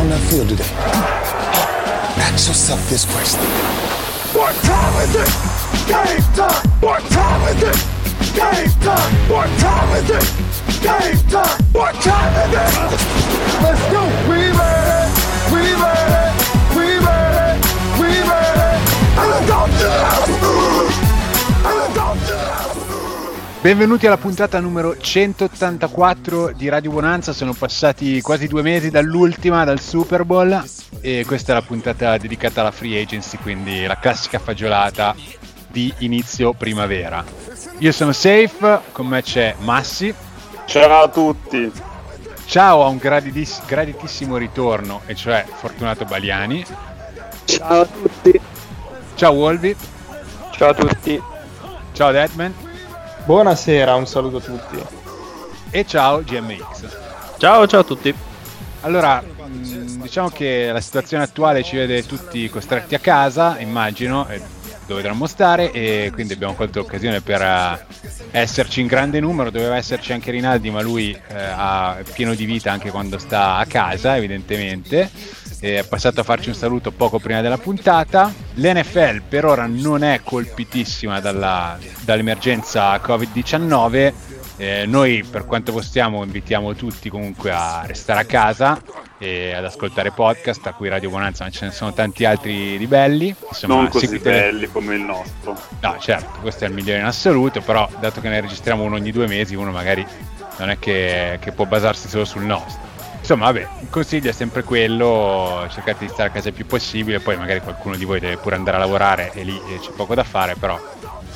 on that field today? Ask yourself this question. What time is it? Game time! What time is it? Game time! What time is it? Game time! What time is it? Let's go! We made it! We made it! We made it! We made it! And to And to Benvenuti alla puntata numero 184 di Radio Bonanza, sono passati quasi due mesi dall'ultima, dal Super Bowl e questa è la puntata dedicata alla free agency, quindi la classica fagiolata di inizio primavera. Io sono Safe, con me c'è Massi. Ciao a tutti. Ciao a un graditissimo, graditissimo ritorno, e cioè Fortunato Baliani. Ciao a tutti. Ciao Wolvi. Ciao a tutti. Ciao Deadman. Buonasera, un saluto a tutti. E ciao GMX. Ciao, ciao a tutti. Allora, mh, diciamo che la situazione attuale ci vede tutti costretti a casa, immagino, e dove dovremmo stare, e quindi abbiamo colto l'occasione per eh, esserci in grande numero. Doveva esserci anche Rinaldi, ma lui eh, ha- pieno di vita anche quando sta a casa, evidentemente. È passato a farci un saluto poco prima della puntata. L'NFL per ora non è colpitissima dalla- dall'emergenza Covid-19. Eh, noi per quanto possiamo invitiamo tutti comunque a restare a casa e ad ascoltare podcast, a cui Radio Bonanza ma ce ne sono tanti altri di belli. Insomma, non così seguite- belli come il nostro. No, certo, questo è il migliore in assoluto, però dato che ne registriamo uno ogni due mesi, uno magari non è che, che può basarsi solo sul nostro. Insomma, vabbè, il consiglio è sempre quello, cercate di stare a casa il più possibile, poi magari qualcuno di voi deve pure andare a lavorare e lì eh, c'è poco da fare, però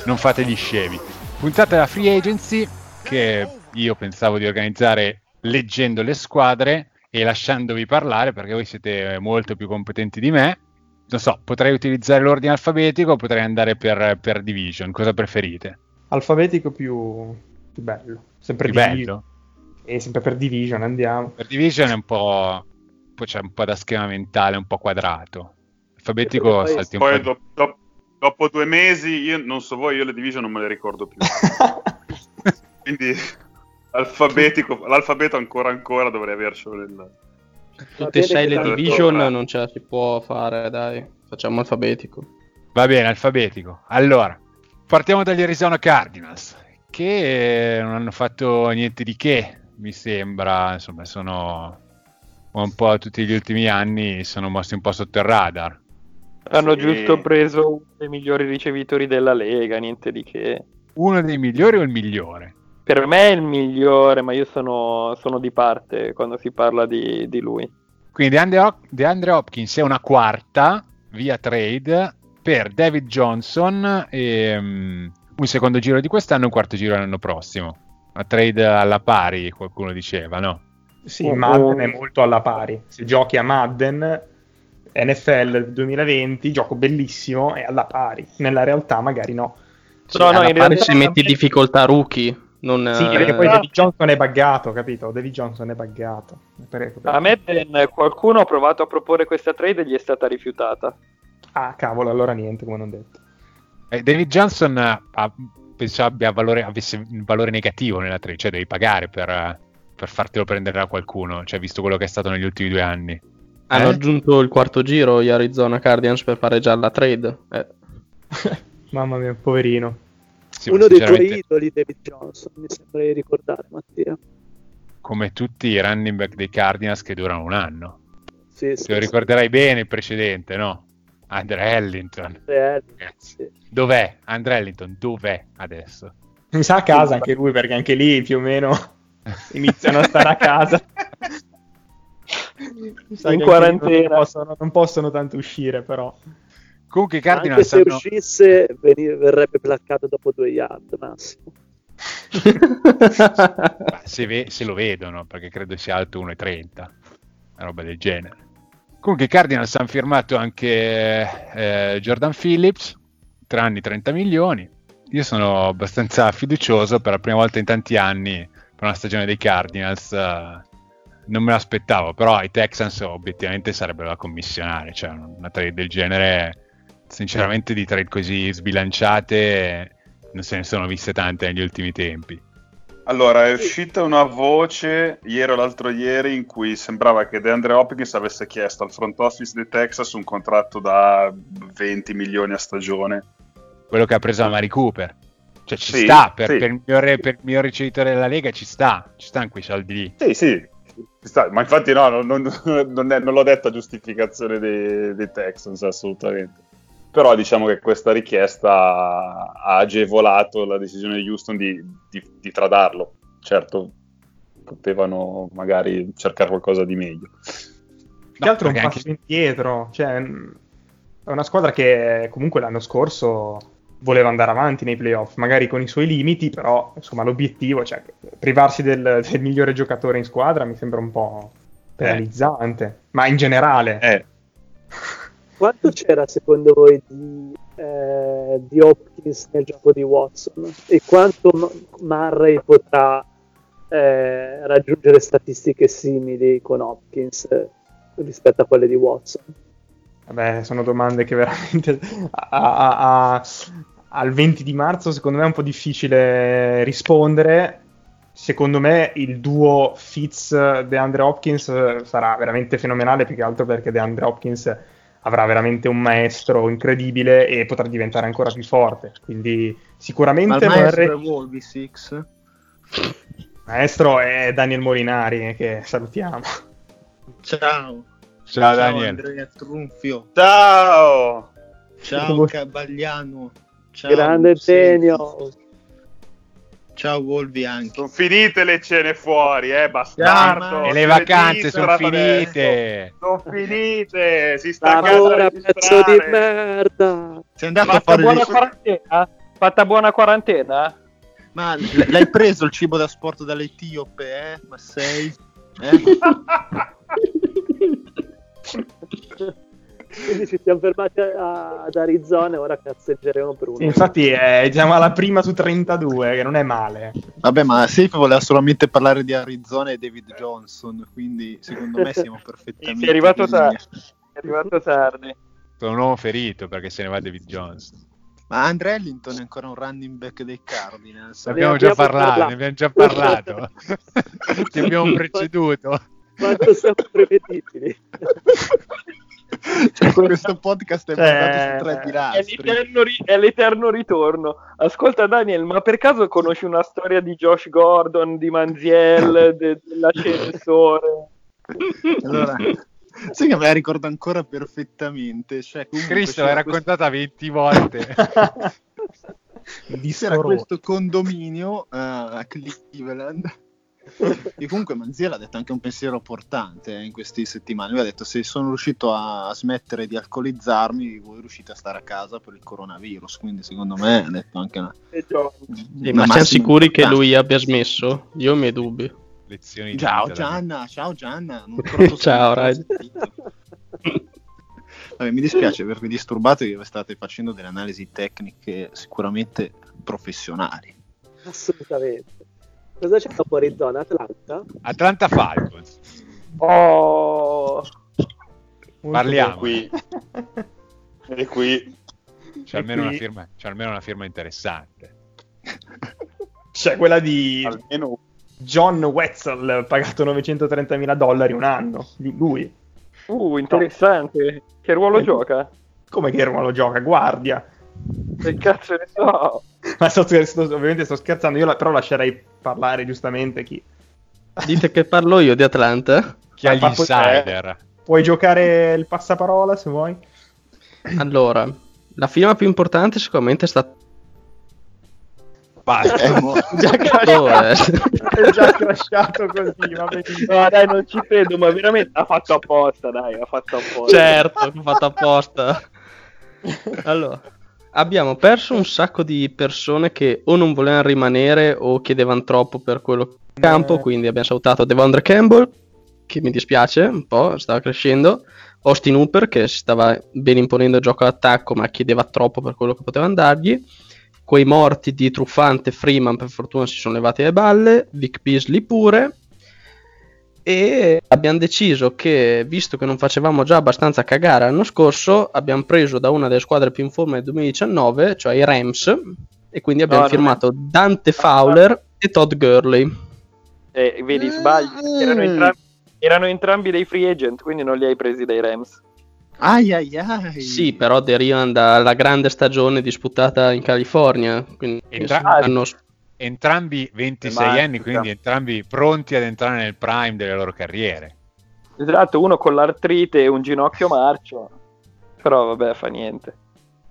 non fate gli scemi. Puntata della free agency che io pensavo di organizzare leggendo le squadre e lasciandovi parlare perché voi siete molto più competenti di me. Non so, potrei utilizzare l'ordine alfabetico o potrei andare per, per division, cosa preferite? Alfabetico più, più bello. Sempre Più bello? E sempre per division andiamo. Per division è un po'... poi c'è un po' da schema mentale, un po' quadrato. Alfabetico Poi- salti un Poi po'... do- do- dopo due mesi, io non so voi, io le division non me le ricordo più. Quindi alfabetico, l'alfabeto ancora ancora dovrei avercelo nel... Tutte e sei le division non ce la si può fare, dai. Facciamo alfabetico. Va bene, alfabetico. Allora, partiamo dagli Arizona Cardinals, che non hanno fatto niente di che, mi sembra. Insomma, sono un po' tutti gli ultimi anni sono mossi un po' sotto il radar. Hanno Sì. giusto preso uno dei migliori ricevitori della Lega, niente di che. Uno dei migliori o il migliore? Per me è il migliore, ma io sono, sono di parte quando si parla di, di lui. Quindi DeAndre, Hop- DeAndre Hopkins è una quarta via trade per David Johnson e mm, un secondo giro di quest'anno e un quarto giro l'anno prossimo. Una trade alla pari, qualcuno diceva, no? Sì, Oh, Madden oh. è molto alla pari. Se giochi a Madden, NFL 2020, gioco bellissimo, è alla pari. Nella realtà magari no. No, no, alla in realtà se metti difficoltà rookie. Non, Sì, eh, perché poi David Johnson è buggato, capito? David Johnson è buggato. Per- A me ben, qualcuno ha provato a proporre questa trade e gli è stata rifiutata. Ah, cavolo, allora niente, come non detto. Eh, David Johnson eh, ha- penso abbia valore, avesse un valore negativo nella trade, cioè devi pagare per, eh, per fartelo prendere da qualcuno, cioè visto quello che è stato negli ultimi due anni. Hanno Eh? aggiunto il quarto giro gli Arizona Cardinals per fare già la trade. Eh, Mamma mia, poverino. Sì, ma Uno dei tuoi idoli, David Johnson, mi sembra di ricordare, Mattia. come tutti i running back dei Cardinals che durano un anno. Sì, sì, Te lo sì. ricorderai bene il precedente, no? Andre Ellington. Eh, Ragazzi, sì. Dov'è? Andre Ellington, dov'è adesso? Mi sa a casa anche lui, perché anche lì più o meno iniziano a stare a casa. In quarantena. Non possono, non possono tanto uscire, però. Comunque i Anche Cardinals se hanno... uscisse, veni- verrebbe placcato dopo due yard, massimo. Se, ve- se lo vedono, perché credo sia alto 1,30, una roba del genere. Comunque i Cardinals hanno firmato anche eh, Jordan Phillips, 3 anni 30 milioni. Io sono abbastanza fiducioso per la prima volta in tanti anni per una stagione dei Cardinals. eh, non me l'aspettavo, però i Texans obiettivamente sarebbero da commissionare, cioè una trade del genere, sinceramente di trade così sbilanciate non se ne sono viste tante negli ultimi tempi. Allora, è uscita una voce ieri o l'altro ieri in cui sembrava che DeAndre Hopkins avesse chiesto al front office di Texas un contratto da 20 milioni a stagione. Quello che ha preso a Mari Cooper. Cioè ci Sì, sta, per, sì. per il miglior, per il miglior ricevitore della Lega ci sta, ci stanno quei soldi lì. Sì, sì, ci sta, ma infatti no, non, non- non è- non l'ho detto a giustificazione dei, dei Texans, assolutamente. Però diciamo che questa richiesta ha agevolato la decisione di Houston di, di- di tradarlo. Certo, potevano magari cercare qualcosa di meglio. Più che altro un perché passo indietro. Cioè, mh, è una squadra che comunque l'anno scorso voleva andare avanti nei playoff, magari con i suoi limiti, però insomma l'obiettivo, cioè privarsi del, del migliore giocatore in squadra mi sembra un po' penalizzante, ma in generale. Eh, Quanto c'era secondo voi di, eh, di Hopkins nel gioco di Watson? E quanto Murray potrà eh, raggiungere statistiche simili con Hopkins eh, rispetto a quelle di Watson? Vabbè, sono domande che veramente a- a- a- al 20 di marzo secondo me è un po' difficile rispondere. Secondo me il duo Fitz DeAndre Hopkins eh, sarà veramente fenomenale, più che altro perché DeAndre Hopkins avrà veramente un maestro incredibile e potrà diventare ancora più forte. Quindi Ma sicuramente il maestro Murray- è Wolby Six. maestro è Daniel Molinari, che salutiamo. Ciao. Ciao Daniel. Andrea Trunfio. Ciao! Ciao Cabagliano. Ciao Grande Lucenti. Ciao Wolvi anche. Sono finite le cene fuori, eh, bastardo! E le vacanze sono finite. Sono finite! Si sta a casa Lavora, a pezzo di merda! Sei andato a Fatta fare buona quarantena? Fatta buona quarantena? Ma l- l'hai preso il cibo da sport dall'Etiope, eh? Ma sei... Eh? Quindi ci siamo fermati a- ad Arizona e ora cazzeggeremo per un Sì, infatti è diciamo alla prima su 32, che non è male. Vabbè, ma Safe voleva solamente parlare di Arizona e David Johnson, quindi secondo me siamo perfettamente... Sei arrivato in linea. tardi. È arrivato tardi. Sono un uomo ferito perché se ne va David Jones. Ma Andre Ellington è ancora un running back dei Cardinals. Ne abbiamo già parlato. ne abbiamo già parlato. Ti abbiamo preceduto. Quanto siamo prevedibili? Cioè, questo podcast è Cioè, basato su tre È pilastri. l'eterno, ri- è l'eterno ritorno. Ascolta Daniel, ma per caso conosci una storia di Josh Gordon, di Manziel, de- dell'ascensore? Allora, sai che me la ricordo ancora perfettamente. Cioè, Cristo l'hai questo- raccontata 20 volte. Di C'era questo condominio eh, a Cleveland. E comunque Manziel ha detto anche un pensiero portante eh, in queste settimane. Lui ha detto: Se sono riuscito a smettere di alcolizzarmi, voi riuscite a stare a casa per il coronavirus. Quindi, secondo me, ha detto anche una. Sì, una ma siamo sicuri che lui abbia smesso? Io ho i miei dubbi. Lezioni di Ciao Gianna, ciao Gianna. Ciao, mi Rai. Vabbè, mi dispiace avervi disturbato che state facendo delle analisi tecniche sicuramente professionali. Assolutamente. Cosa c'è dopo Arizona? Atlanta? Atlanta Falcons. Oh, Parliamo. Qui. E qui C'è almeno, qui- una firma, c'è almeno una firma interessante. C'è quella di almeno John Wetzel, pagato 930 mila dollari un anno. Lui. uh, interessante. Che ruolo gioca? Come che ruolo gioca? Guardia. Che cazzo ne so? Ma sto, sto- ovviamente sto scherzando, io la- però lascerei parlare giustamente chi. Dite che parlo io di Atlanta? Chi ha Ma gli insider? Puoi giocare il passaparola se vuoi. Allora, la firma più importante sicuramente è stata... Basta. Eh, mo- Già Oh, eh. È già crashato così. No, dai, non ci credo, ma veramente ha fatto apposta, dai, ha fatto apposta. Certo, l'ho fatto apposta. Allora, abbiamo perso un sacco di persone che o non volevano rimanere o chiedevano troppo per quello campo, Eh. quindi abbiamo salutato Devondre Campbell, che mi dispiace un po', stava crescendo, Austin Hooper che si stava ben imponendo il gioco d'attacco ma chiedeva troppo per quello che poteva andargli, quei morti di Truffante e Freeman per fortuna si sono levati le balle, Vic Beasley pure, e abbiamo deciso che visto che non facevamo già abbastanza cagare l'anno scorso abbiamo preso da una delle squadre più in forma del 2019 cioè i Rams e quindi abbiamo No, firmato Dante Fowler e Todd Gurley. Eh, vedi, sbagli. Erano entrambi, erano entrambi dei free agent, quindi non li hai presi dai Rams. Ai ai ai. Sì, però derivano dalla grande stagione disputata in California. Quindi Entra- hanno- Entrambi 26 Eh, ma- anni, quindi entrambi pronti ad entrare nel prime delle loro carriere. Esatto, uno con l'artrite e un ginocchio marcio. Però vabbè, fa niente.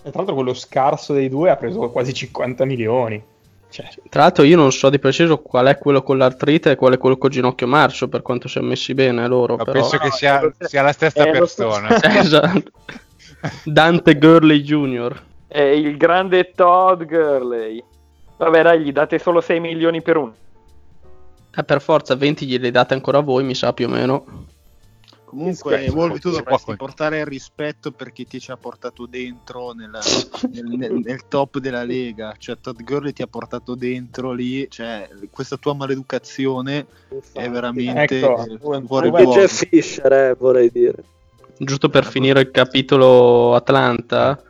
E tra l'altro quello scarso dei due ha preso quasi 50 milioni. Cioè, Tra l'altro io non so di preciso qual è quello con l'artrite e qual è quello col ginocchio marcio, per quanto siano messi bene loro. Però... penso che sia, è stesso- sia la stessa è lo persona. esatto. Dante Gurley Jr. È il grande Todd Gurley. Vabbè, dai, gli date solo 6 milioni per uno. Eh, per forza 20 glieli date ancora voi, mi sa più o meno. Comunque, Wolvi, tu dovresti portare il rispetto per chi ti ci ha portato dentro nella- nel, nel- nel top della Lega. Cioè, Todd Gurley ti ha portato dentro lì. Cioè, questa tua maleducazione è veramente Ecco, eh, fuori luogo. Jeff Fisher, eh, vorrei dire. Giusto per finire il capitolo Atlanta,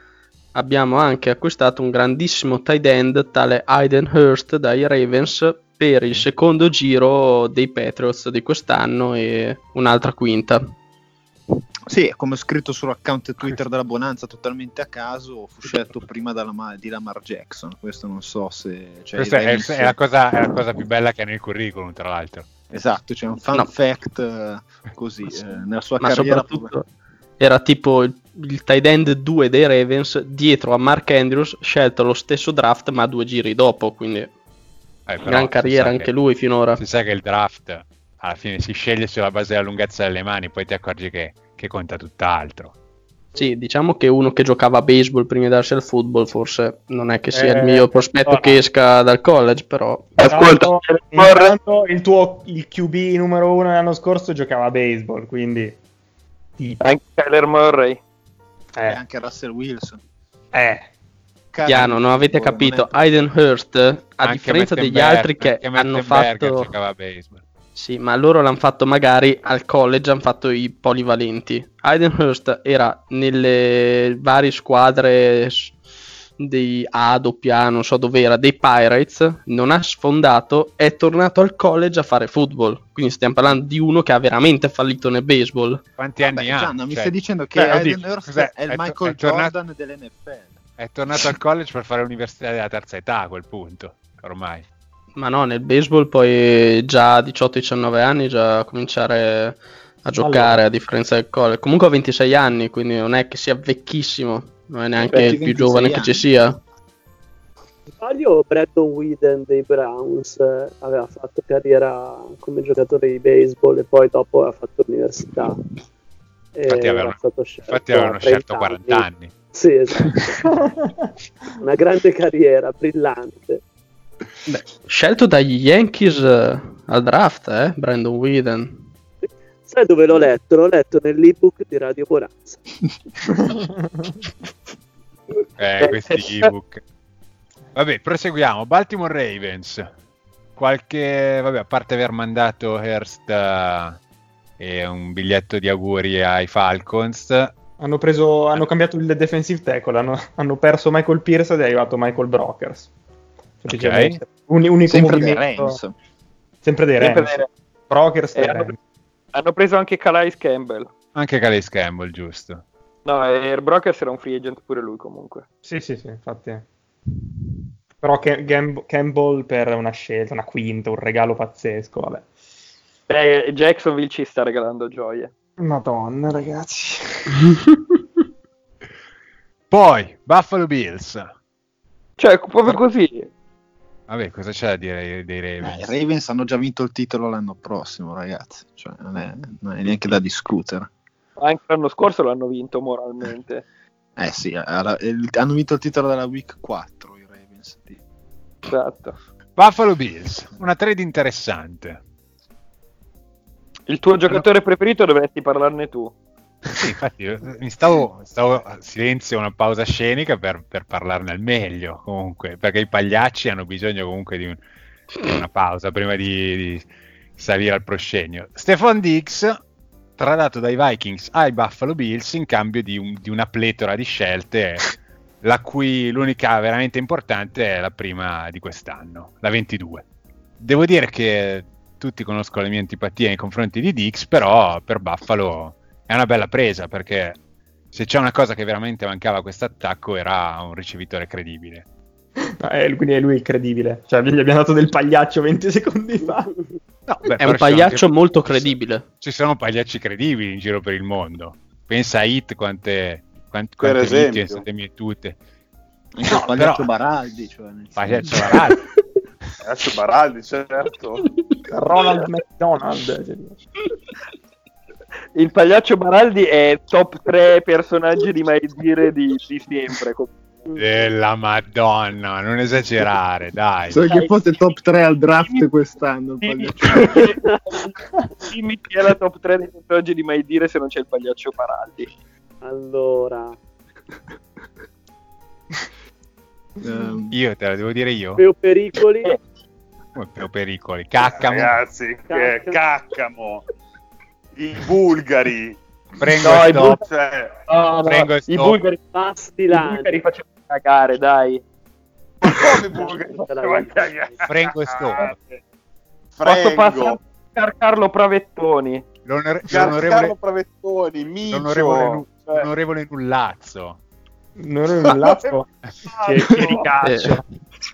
abbiamo anche acquistato un grandissimo tight end tale Aiden Hurst dai Ravens per il secondo giro dei Patriots di quest'anno e un'altra quinta. Sì, come ho scritto sull'account Twitter della Bonanza, totalmente a caso, fu scelto prima dalla Ma- di Lamar Jackson. Questo non so se. Cioè, Questa è, è la cosa, è la cosa più bella che ha nel curriculum, tra l'altro. Esatto, c'è un fun No. fact eh, così. eh, nella sua Ma carriera. soprattutto era tipo il, il tight end 2 dei Ravens dietro a Mark Andrews, scelto allo stesso draft ma due giri dopo, quindi Eh, però gran carriera anche che- lui finora. Si sa che il draft alla fine si sceglie sulla base della lunghezza delle mani, poi ti accorgi che, che conta tutt'altro. Sì, diciamo che uno che giocava a baseball prima di darsi al football forse non è che sia Eh, il mio prospetto guarda. che esca dal college, però... Ascolta, Intanto- il tuo il QB numero uno l'anno scorso giocava a baseball, quindi Anche Kyler Murray. E eh, anche Russell Wilson. eh, Piano, non avete capito. Aiden Hurst, a Anche differenza degli altri che anche hanno fatto... giocava a baseball. Sì, ma loro l'hanno fatto magari al college, hanno fatto i polivalenti. Aiden Hurst era nelle varie squadre dei A, A, non so dove era, dei Pirates, non ha sfondato, è tornato al college a fare football. Quindi stiamo parlando di uno che ha veramente fallito nel baseball. Quanti anni Beh, ha? Gianna, mi Cioè, stai dicendo che oddio, Hurst cos'è? è il È to- Michael è tornato- Jordan dell'NFL. È tornato al college per fare l'università della terza età a quel punto, ormai. Ma no, nel baseball poi già a 18-19 anni già cominciare a giocare Allora. a differenza del college. Comunque ha 26 anni, quindi non è che sia vecchissimo, non è neanche il più 26 giovane che anni. ci sia. Sbaglio, Brandon Whedon dei Browns eh, aveva fatto carriera come giocatore di baseball e poi dopo aveva fatto l'università. E Infatti avevano, stato scelto infatti avevano a 30 scelto 40 anni. Sì, esatto. Una grande carriera, brillante. Beh, scelto dagli Yankees eh, al draft, eh, Brandon Whedon. Sai dove l'ho letto? L'ho letto nell'ebook di Radio Bonanza. Eh, questi ebook. Vabbè, proseguiamo. Baltimore Ravens. Qualche, vabbè, a parte aver mandato Hurst eh, e un biglietto di auguri ai Falcons, hanno, preso, hanno cambiato il defensive tackle, hanno, hanno perso Michael Pierce ed è arrivato Michael Brokers. Semplicemente. Un, unico Sempre dei movimento. Rams. Sempre dei Sempre Rams. dei- Brokers Eh, dei hanno, Rams. Hanno preso anche Calais Campbell. anche Calais Campbell, giusto? No, e Brokers era un free agent pure lui comunque. Sì, sì, sì, infatti. Però Cam- Gam- Campbell per una scelta, una quinta, un regalo pazzesco, vabbè. Beh, Jacksonville ci sta regalando gioie. Madonna, ragazzi. Poi, Buffalo Bills. Cioè, proprio così. Vabbè, cosa c'è da dire dei Eh, Ravens? I Ravens hanno già vinto il titolo l'anno prossimo, ragazzi. Cioè, non, è, non è neanche da discutere. Anche l'anno scorso l'hanno vinto moralmente. Eh sì, alla- il- hanno vinto il titolo della Week 4 i Ravens. sì. Esatto. Buffalo Bills, una trade interessante. Il tuo giocatore preferito dovresti parlarne tu. Sì, infatti, mi stavo, stavo silenzio, una pausa scenica per, per parlarne al meglio, comunque, perché i pagliacci hanno bisogno comunque di, un- di una pausa prima di, di salire al proscenio. Stefan Diggs, tradato dai Vikings ai Buffalo Bills in cambio di, un- di una pletora di scelte, la cui l'unica veramente importante è la prima di quest'anno, la 22. devo dire che tutti conoscono le mie antipatie nei confronti di Dix, però per Buffalo è una bella presa perché se c'è una cosa che veramente mancava a questo attacco era un ricevitore credibile. No, eh, quindi è lui il credibile. Cioè, gli abbiamo dato del pagliaccio 20 secondi fa. No, beh, È un pagliaccio anche- molto credibile. Ci sono pagliacci credibili in giro per il mondo. Pensa a Hit quante, quante, Per quante esempio. sono state mietute. No, il pagliaccio però- Baraldi. Cioè, nel Pagliaccio Baraldi. Adesso Baraldi, certo. Ronald McDonald. Il pagliaccio Baraldi è top 3 personaggi di mai dire di, di sempre. Della Madonna, non esagerare, dai. So che fosse top 3 al draft quest'anno. il Dimmi chi è la top 3 dei personaggi di mai dire se non c'è il pagliaccio Baraldi. Allora, Ehm, Io te la devo dire io. Peo Pericoli, Come per pericoli. Caccamo. Ragazzi, che Cacca. caccamo. I bulgari. Prendo No, i stop. Cioè, No, no, Prego, i bulgari, i Pastilanti. bulgari facevano cagare, dai. come i bulgari? Dico. cagare. Frengo e stop. Posso passare per Carlo Pravettoni. L'onore- Car- l'onorevole, Carlo Pravettoni, Micio. l'onorevole, Nu- Cioè, l'onorevole Nullazzo. Non è un lazzo. che, che ricaccio.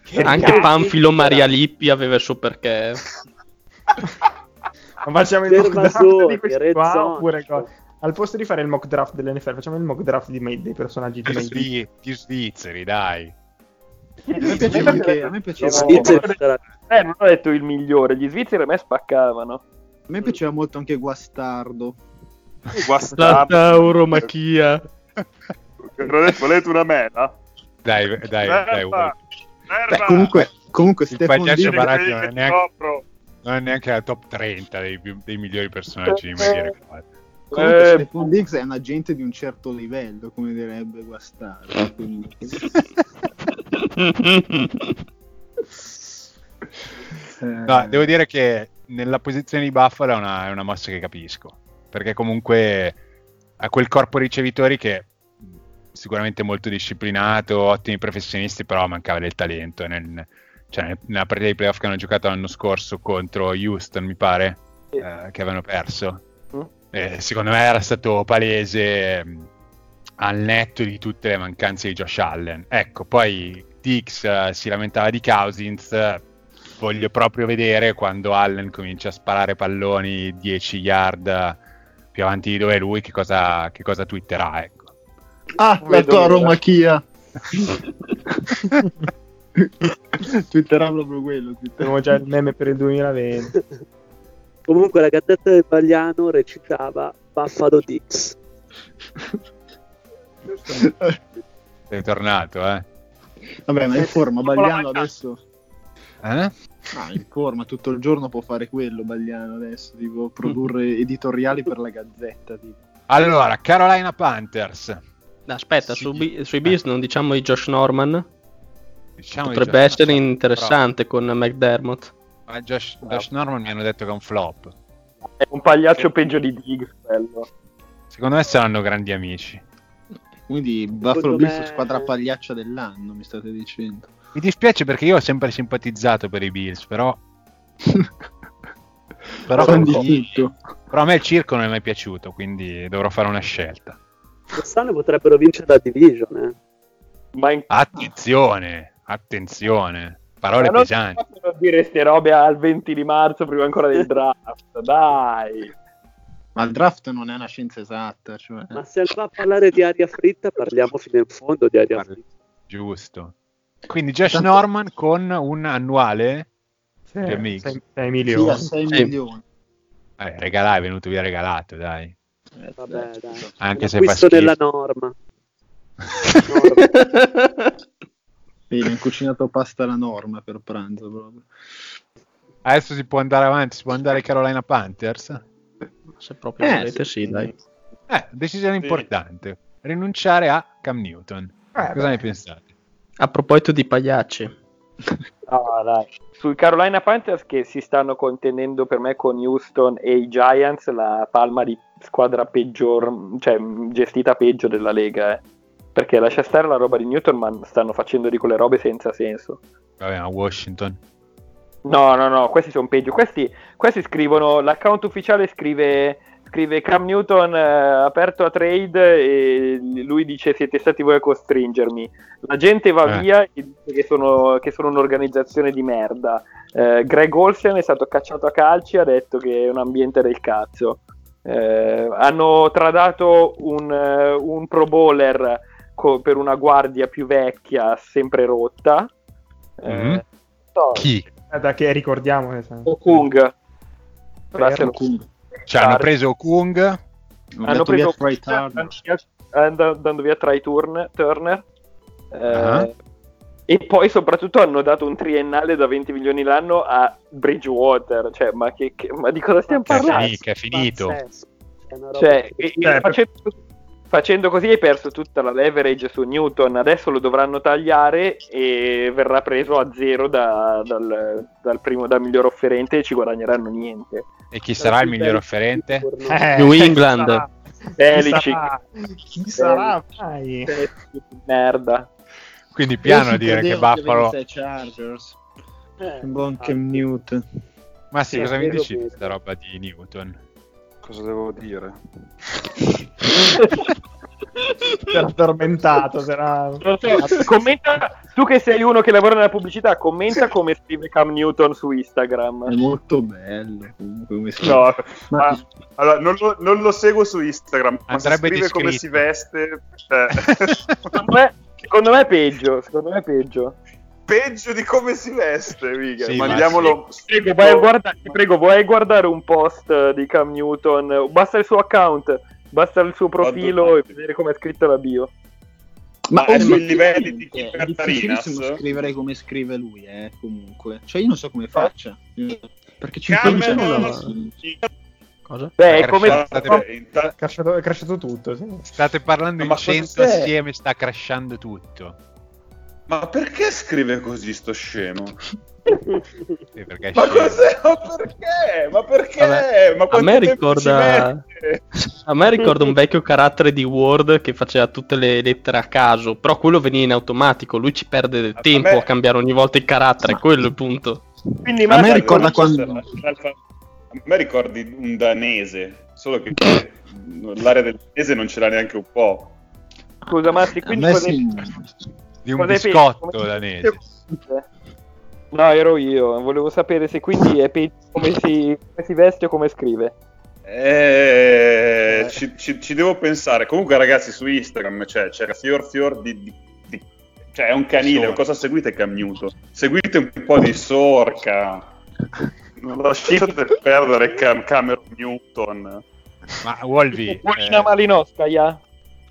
Che Anche ricaccio. Panfilo Maria Lippi aveva il suo perché. Ma facciamo il mock draft di questi qua, oppure Al posto di fare il mock draft dell'NFL, facciamo il mock draft di dei personaggi di Gli, May svi- gli svizzeri, dai. a me piaceva anche. A me piaceva, Svizzeri sarà- Eh, non ho detto il migliore, gli svizzeri a me spaccavano. a me piaceva molto anche Guastardo. La Guastardo. tauromachia. Volete una mela? Dai, dai, dai. Beh, comunque, comunque Il Stefan pagliaccio Diggs non è ti neanche- copro. Non è neanche la top 30 dei, più- dei migliori personaggi di Maria comunque Eh, Stefan Diggs è un agente di un certo livello, come direbbe Guastardo. quindi- Eh, No, devo dire che nella posizione di Buffalo è una, è una mossa che capisco. Perché comunque ha quel corpo ricevitori che sicuramente è molto disciplinato, ottimi professionisti, però mancava del talento. Nel- cioè, nel- nella partita di playoff che hanno giocato l'anno scorso contro Houston, mi pare, eh, che avevano perso. Mm. Eh, secondo me era stato palese mh, al netto di tutte le mancanze di Josh Allen. Ecco, poi Dix eh, si lamentava di Cousins. eh, Voglio proprio vedere quando Allen comincia a sparare palloni 10 yard più avanti di dove è lui, che cosa, che cosa twitterà. Ecco. Ah, la Vedo tua. Romachia. Twitterà proprio quello. twitterà. Già il meme per il 2020. Comunque la gazzetta del Bagliano recitava Buffalo Dix. Sei tornato, eh? Vabbè, ma in forma, Bagliano adesso. Eh? Ah, in forma, tutto il giorno può fare quello, Bagliano adesso. Tipo, produrre editoriali per la gazzetta. Tipo. Allora, Carolina Panthers. Aspetta, Sì. su sui Beast non diciamo di Josh Norman. Diciamo di Potrebbe Josh essere Norman, interessante con McDermott. però- ma Josh, Josh Norman mi hanno detto che è un flop. È un pagliaccio peggio di Diggs, quello. Secondo me saranno grandi amici. Quindi Buffalo Bills me- squadra pagliaccia dell'anno, mi state dicendo. Mi dispiace perché io ho sempre simpatizzato per i Bills, però, però, di tutto. però a me il circo non è mai piaciuto, quindi dovrò fare una scelta. Quest'anno potrebbero vincere la division. Eh. Ma in Attenzione, attenzione, parole Ma non pesanti. possono dire ste robe al 20 di marzo prima ancora del draft, dai. Ma il draft non è una scienza esatta. Cioè... Ma se va a parlare di aria fritta, parliamo fino in fondo di aria fritta. Giusto. Quindi Josh Tanto- Norman con un annuale, Sì, MX. 6, Sì, a milioni. 6 Sì. milioni. eh, regala- è venuto via regalato, dai. Eh, Vabbè, certo. dai. Anche Un se fa schifo. nella norma. Sì, mi ha cucinato pasta alla norma per pranzo proprio. Adesso si può andare avanti, si può andare ai Carolina Panthers. Se proprio Eh, volete, sì, dai. Eh, decisione Sì. importante. Rinunciare a Cam Newton. Eh, Cosa beh. ne pensate? A proposito di pagliacci, Ah, dai. Sui Carolina Panthers che si stanno contenendo per me con Houston e i Giants la palma di squadra peggior, cioè gestita peggio della Lega, eh. Perché lascia stare la roba di Newton, ma stanno facendo di quelle robe senza senso. Vabbè, a Washington. No, no, no, questi sono peggio. Questi, questi scrivono, l'account ufficiale scrive, scrive Cam Newton eh, aperto a trade e lui dice siete stati voi a costringermi. La gente va Eh. via e dice che sono, che sono un'organizzazione di merda. Eh, Greg Olsen è stato cacciato a calci e ha detto che è un ambiente del cazzo. Eh, hanno tradato un, eh, un pro bowler co- per una guardia più vecchia, sempre rotta. Eh, Mhm. so, Chi? Eh, Da che ricordiamo. sa- Okung. Fermo. Russell Cioè, hanno preso Kung. hanno Hanno preso andando via, via Try Turn- Turner eh, Ah. e poi soprattutto hanno dato un triennale da 20 milioni l'anno a Bridgewater cioè ma, che, che- ma di cosa stiamo parlando? che è finito. Pazzesco. Cioè, che- Cioè, facendo, facendo così hai perso tutta la leverage su Newton adesso lo dovranno tagliare e verrà preso a zero da- dal, dal primo dal miglior offerente e ci guadagneranno niente E chi sarà il miglior offerente? Eh, New England. sarà? Chi Belichick. sarà? Chi sarà mai? merda Quindi piano a dire che Buffalo... Chargers. Eh, buon ah, Cam Newton. Ma sì, Sì, cosa mi dici di questa roba di Newton? Cosa devo dire? Si era addormentato. Non so, commenta, tu che sei uno che lavora nella pubblicità, commenta come scrive Cam Newton su È Instagram. molto bello. Comunque, No, Ma- ma, allora, non, lo, non lo seguo su Instagram, ma se Andrebbe scrive come si veste, cioè, Secondo me, secondo me è peggio, secondo me è peggio. Peggio di come si veste, mica. Sì, ma Mandiamolo. Prego, vai a guarda- ti prego, a guardare un post eh, di Cam Newton, basta il suo account, basta il suo profilo e vedere come è scritto la bio. Ma è oh, sui livelli di è Keeper difficilissimo Tarinas? scrivere come scrive lui, eh, comunque. Cioè, io non so come faccia. Perché ci Cameron- Cosa? Beh, è come... È crashato, è tutto. sì. State parlando Ma in cosa 100 sei? assieme, sta crashando tutto. Ma perché scrive così sto scemo? Sì, perché è Ma scemo. cos'è? Ma perché? Ma perché? Vabbè, Ma a me ricorda-? A me ricorda un vecchio carattere di Word che faceva tutte le lettere a caso, però quello veniva in automatico, lui ci perde del A tempo me- a cambiare ogni volta il carattere, Ma- quello è il punto. Quindi, A me ricorda quando- A me ricordi un danese, solo che l'area del danese non ce l'ha neanche un po'. scusa Massi, A quindi sì. Di un biscotto danese. No, ero io, volevo sapere se quindi è peggio come si, come si veste o come scrive. Eh, ci, ci- ci devo pensare. Comunque, ragazzi, su Instagram cioè, c'era fior fior di, di- di- Cioè, è un canile. Sorca. Cosa seguite Cam Newton? Seguite un po' di Sorca. Non lasciate perdere Cam- Cameron Newton. Ma Wolvi, Vuoi eh, una Malinovskaya?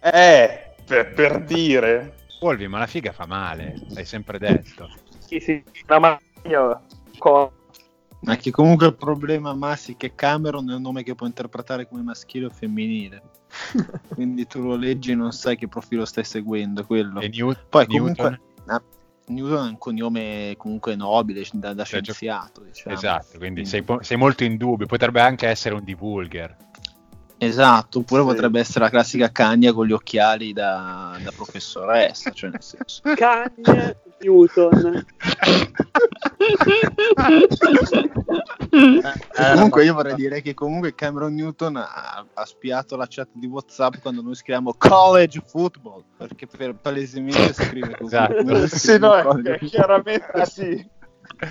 Eh, per, per dire. Wolvi, ma la figa fa male, l'hai sempre detto. Sì, sì, una Maglia. Co- Ma che comunque il problema Massi è che Cameron è un nome che può interpretare come maschile o femminile. Quindi tu lo leggi e non sai che profilo stai seguendo quello. E New- Poi Newton? comunque ah, Newton è un cognome comunque nobile da, da Cioè, scienziato, diciamo. Esatto, quindi sei, po- sei molto in dubbio. Potrebbe anche essere un divulgar. Esatto, oppure Sì. potrebbe essere la classica cagna con gli occhiali da, da professoressa, cioè nel senso. Kanye Newton. Eh, comunque io vorrei dire che comunque Cameron Newton ha, ha spiato la chat di Whatsapp quando noi scriviamo college football, perché per palesemente scrive così. Esatto. Sì, no, college è football. chiaramente sì.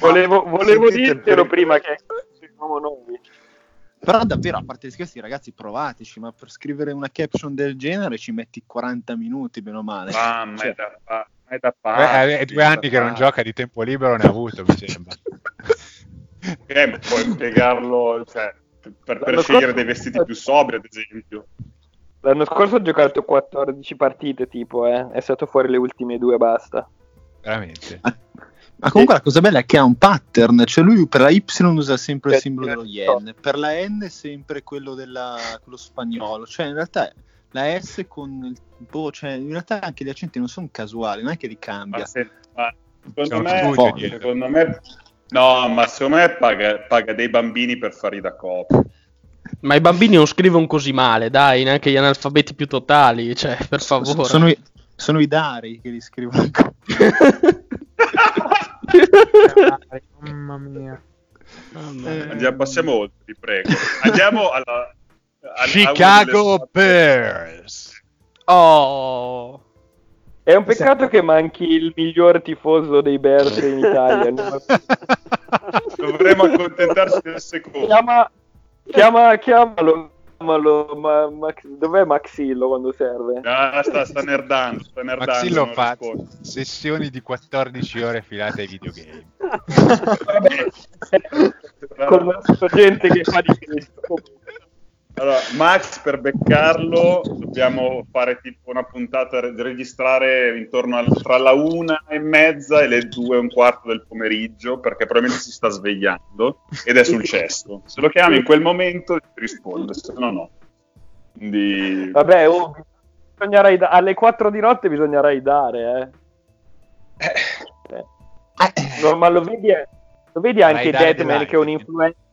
Volevo, volevo dirtelo prima che scriviamo noi. Però davvero, a parte gli scherzi, ragazzi, provateci, ma per scrivere una caption del genere ci metti 40 minuti, meno male. Mamma, Cioè, è da, fa- è da Eh, pazzi, è due è anni che non gioca di tempo libero, ne ha avuto, mi sembra. Eh, puoi spiegarlo, cioè, per, per scegliere scorso- dei vestiti più sobri, ad esempio. L'anno scorso ho giocato 14 partite, tipo, eh. È stato fuori le ultime due, basta. Veramente. Ma comunque la cosa bella è che ha un pattern, cioè lui per la Y usa sempre il simbolo dello yen, per la N sempre quello, della, quello spagnolo, cioè in realtà la S con il boh, cioè in realtà anche gli accenti non sono casuali, non è che li cambia. Ma, se- ma secondo, me, dietro. secondo me, no, ma secondo me paga, paga dei bambini per farli da coppia. Ma i bambini non scrivono così male, dai, neanche gli analfabeti più totali, cioè, per Sono, favore. sono i, sono i dari che li scrivono Mm, Mamma mia. Eh, Andiamo, passiamo oltre, vi prego. Andiamo alla... a- a Chicago Bears. Oh. È un peccato che manchi il miglior tifoso dei Bears in Italia. Dovremmo accontentarci del secondo. Chiama, chiama, chiamalo. Chiamalo ma, Max- dov'è Maxillo quando serve? Ah, sta, sta nerdando, sta nerdando. Maxillo fa risponde. sessioni di 14 ore filate ai videogame. Con la gente che fa di questo. Allora, Max, per beccarlo dobbiamo fare tipo una puntata, re- registrare intorno al, tra la una e mezza e le due e un quarto del pomeriggio, perché probabilmente si sta svegliando ed è sul cesso. Se lo chiami in quel momento ti risponde, se no no. Quindi... Vabbè, oh, raida- alle 4 di notte bisogna raidare, eh. Eh. No, ma lo vedi, lo vedi anche Deadman che è un influencer.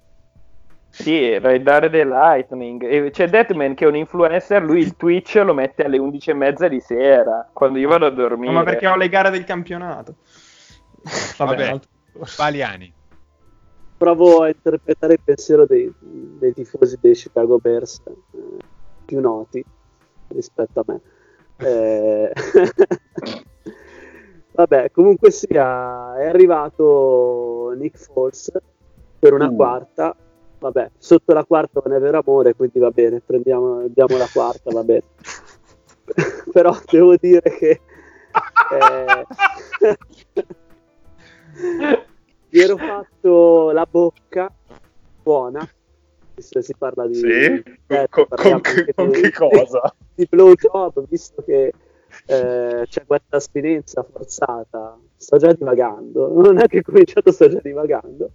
Sì, raidare The Lightning. E c'è Deadman che è un influencer, lui il Twitch lo mette alle 11 e mezza di sera, quando io vado a dormire. No, ma perché ho le gare del campionato. Vabbè, Vabbè. Paliani. Provo a interpretare il pensiero dei, dei tifosi dei Chicago Bears eh, più noti rispetto a me. Eh, Vabbè, comunque sia, è arrivato Nick Foles per una Uh. quarta. Vabbè, sotto la quarta non è vero amore, quindi va bene, prendiamo diamo la quarta, va bene. Però devo dire che eh, mi ero fatto la bocca buona, visto che si parla di... Sì? eh, Con, con- con- anche con di- che cosa? di blowjob, visto che eh, c'è questa astinenza forzata, sto già divagando, non è che ho cominciato, sto già divagando.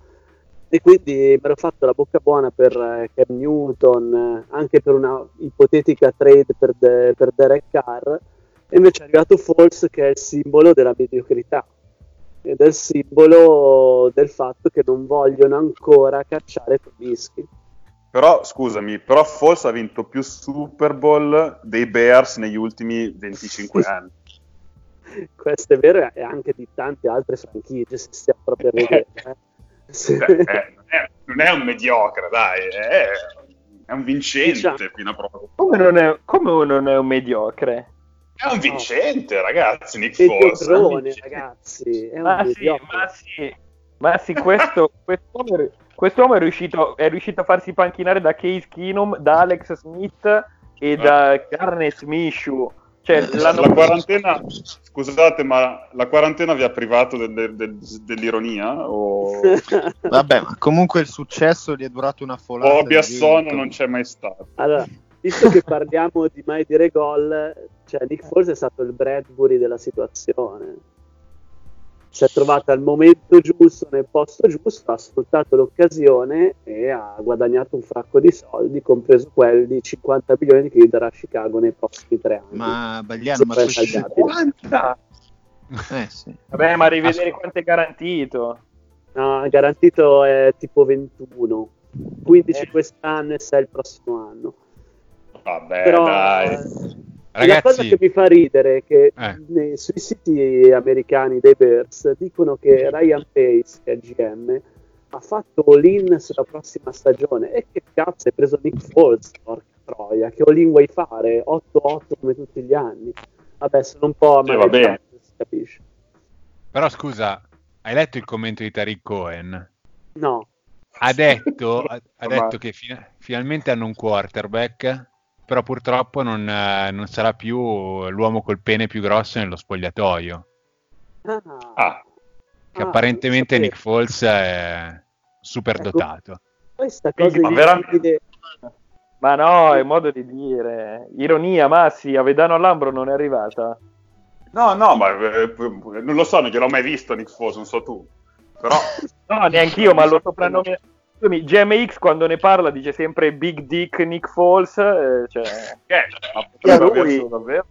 E quindi mi ero fatto la bocca buona per eh, Cam Newton, eh, anche per una ipotetica trade per, De- per Derek Carr, e invece è arrivato Falls che è il simbolo della mediocrità ed è il simbolo del fatto che non vogliono ancora cacciare Trubisky. Però, scusami, però Foles ha vinto più Super Bowl dei Bears negli ultimi 25 anni. Questo è vero e anche di tante altre franchigie, se stiamo proprio a vedere. eh. Se- Cioè, eh, non, è, non è un mediocre, dai, è, è un vincente Diciamo. fino a prova. Come non è, come non è un mediocre? È un vincente, ragazzi, Nick Foles. è un Mediocrone, vincente. ragazzi. È un Ma sì, mediocre. ma sì, ma sì, questo, quest'uomo, è- quest'uomo è, riuscito, è riuscito a farsi panchinare da Case Keenum, da Alex Smith e da Garnet Mishu. Cioè, La quarantena, scusate, ma la quarantena vi ha privato del- del- del- dell'ironia? O, Vabbè, ma comunque il successo gli è durato una folata. o di Biassono non c'è mai stato? Allora, visto che parliamo di mai dire gol, cioè Nick Foles è stato il Bradbury della situazione. Si è trovato al momento giusto, nel posto giusto, ha sfruttato l'occasione e ha guadagnato un fracco di soldi, compreso quelli di 50 milioni che gli darà Chicago nei prossimi tre anni. Ma Bagliano, ma Sempre questi- tagliati. Eh sì. Vabbè, ma rivedere quanto è garantito. No, garantito è tipo 21, 15 Eh. quest'anno e 6 il prossimo anno. Vabbè, Però dai. eh, la cosa Ragazzi, che mi fa ridere è che Eh. nei- sui siti americani dei Bears dicono che Ryan Pace, che è GM, ha fatto all-in sulla prossima stagione. E che cazzo hai preso Nick Foles, porca troia, che all-in vuoi fare? 8-8 come tutti gli anni. Vabbè, sono un po' bene. amareggiato, si capisce. però scusa, hai letto il commento di Tariq Cohen? No, Ha detto, ha, ha detto che fina- finalmente hanno un quarterback, però purtroppo non, eh, non sarà più l'uomo col pene più grosso nello spogliatoio. Ah. Ah, Che Ah, apparentemente Nick. Foles è super Ecco. dotato. Questa cosa Ma veramente- Ma no, è modo di dire. Ironia, Massi, a Vedano all'Ambro non è arrivata. no, no, ma eh, non lo so, non gliel'ho mai visto Nick Foles, non so tu. Però, No, neanche io, ma lo soprannominato. Scusami, GMX quando ne parla dice sempre Big Dick Nick Foles, eh, cioè, eh, ma chiedi a lui, davvero.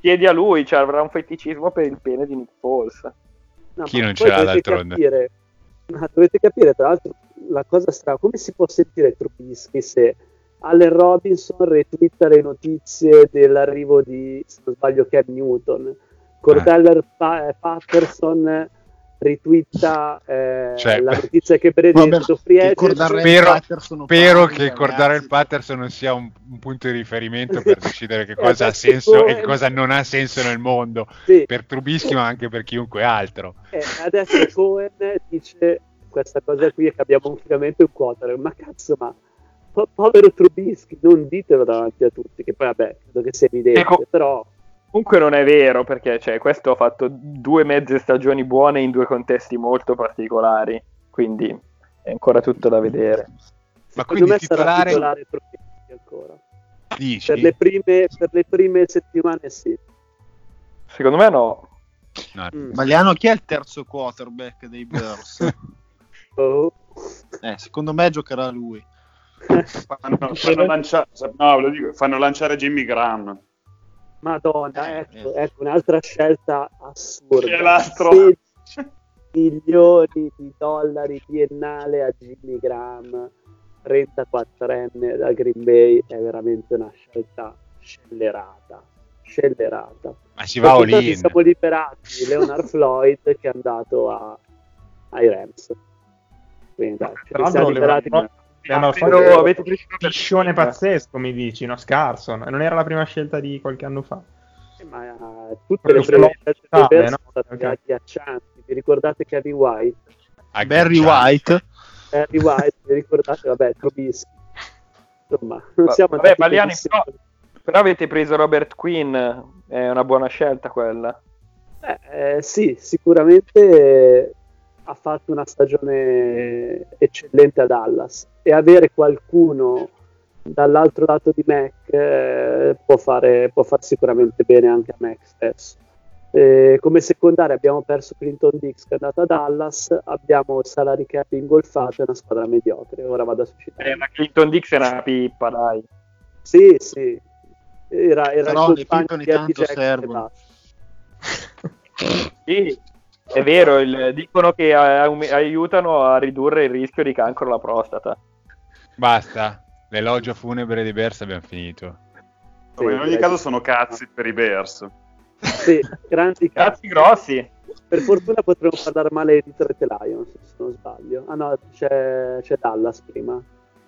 chiedi a lui, cioè, avrà un feticismo per il pene di Nick Foles. No, Chi non ce l'ha dovete d'altronde? Capire, ma dovete capire, tra l'altro, la cosa strana, come si può sentire Trubisky se Allen Robinson retweeta le notizie dell'arrivo di, se non sbaglio, Cam Newton, Cordell Pa- Patterson ritwitta eh, Cioè, la notizia che Benedetto free Spero, Patterson spero che. Cordare il Patterson non sia un, un punto di riferimento per decidere che cosa ha adesso senso e cosa non ha senso nel mondo Sì. per Trubisky ma anche per chiunque altro. Eh, adesso Cohen dice questa cosa qui è che abbiamo finalmente un quarter ma cazzo ma po- povero Trubisky non ditelo davanti a tutti che poi vabbè credo che sia evidente Ecco. però Comunque non è vero, perché cioè, questo ha fatto due mezze stagioni buone in due contesti molto particolari, quindi è ancora tutto da vedere. Ma secondo quindi me sarà titolare titolare ancora dici? per le, prime, per le prime settimane sì Secondo me no. No, Mm. Magliano, chi è il terzo quarterback dei Bears? Oh. eh, secondo me giocherà lui. Fanno, fanno lancia- no, dico, fanno lanciare Jimmy Graham. Madonna, Eh, ecco, ecco un'altra scelta assurda. Che l'altro. 16 milioni di dollari biennale a Jimmy Graham, 34enne da Green Bay, è veramente una scelta scellerata. Scellerata. ma si va all Soprattutto in. siamo liberati di Leonard Floyd che è andato a- ai Rams. Quindi dai, ci siamo liberati. Leonard- Leonard Però Floyd è avete un piscione pazzesco, mi dici, no? Scarson. Non era la prima scelta di qualche anno fa. Ma eh, tutte le Quello prime scelte no? sono state Ok. agghiaccianti. Vi ricordate Kevin White? Barry Agganciato. White. Harry White, vi ricordate? Vabbè, Trubisky. Insomma, non Va- siamo vabbè, Pagliani, però, però avete preso Robert Quinn, è una buona scelta quella. Eh, eh, sì, sicuramente eh, ha fatto una stagione eccellente a Dallas e avere qualcuno dall'altro lato di Mac eh, può, fare, può far sicuramente bene anche a Mac stesso. Eh, come secondaria abbiamo perso Clinton Dix che è andato a Dallas, abbiamo il salary cap ingolfato e una squadra mediocre. Ora vado a suscitare. Eh, ma Clinton Dix era una pippa, dai. Sì, sì. Era, era Però le pippe ogni tanto e servono. Sì, è vero, il- dicono che eh, aiutano a ridurre il rischio di cancro alla prostata. Basta, l'elogio funebre di Bears abbiamo finito. Sì, in ogni direi caso sono cazzi per i Bears. Sì, grandi Cazzi grossi. Per fortuna potremmo parlare male di Detroit Lions, se non sbaglio. Ah no, c'è, c'è Dallas prima.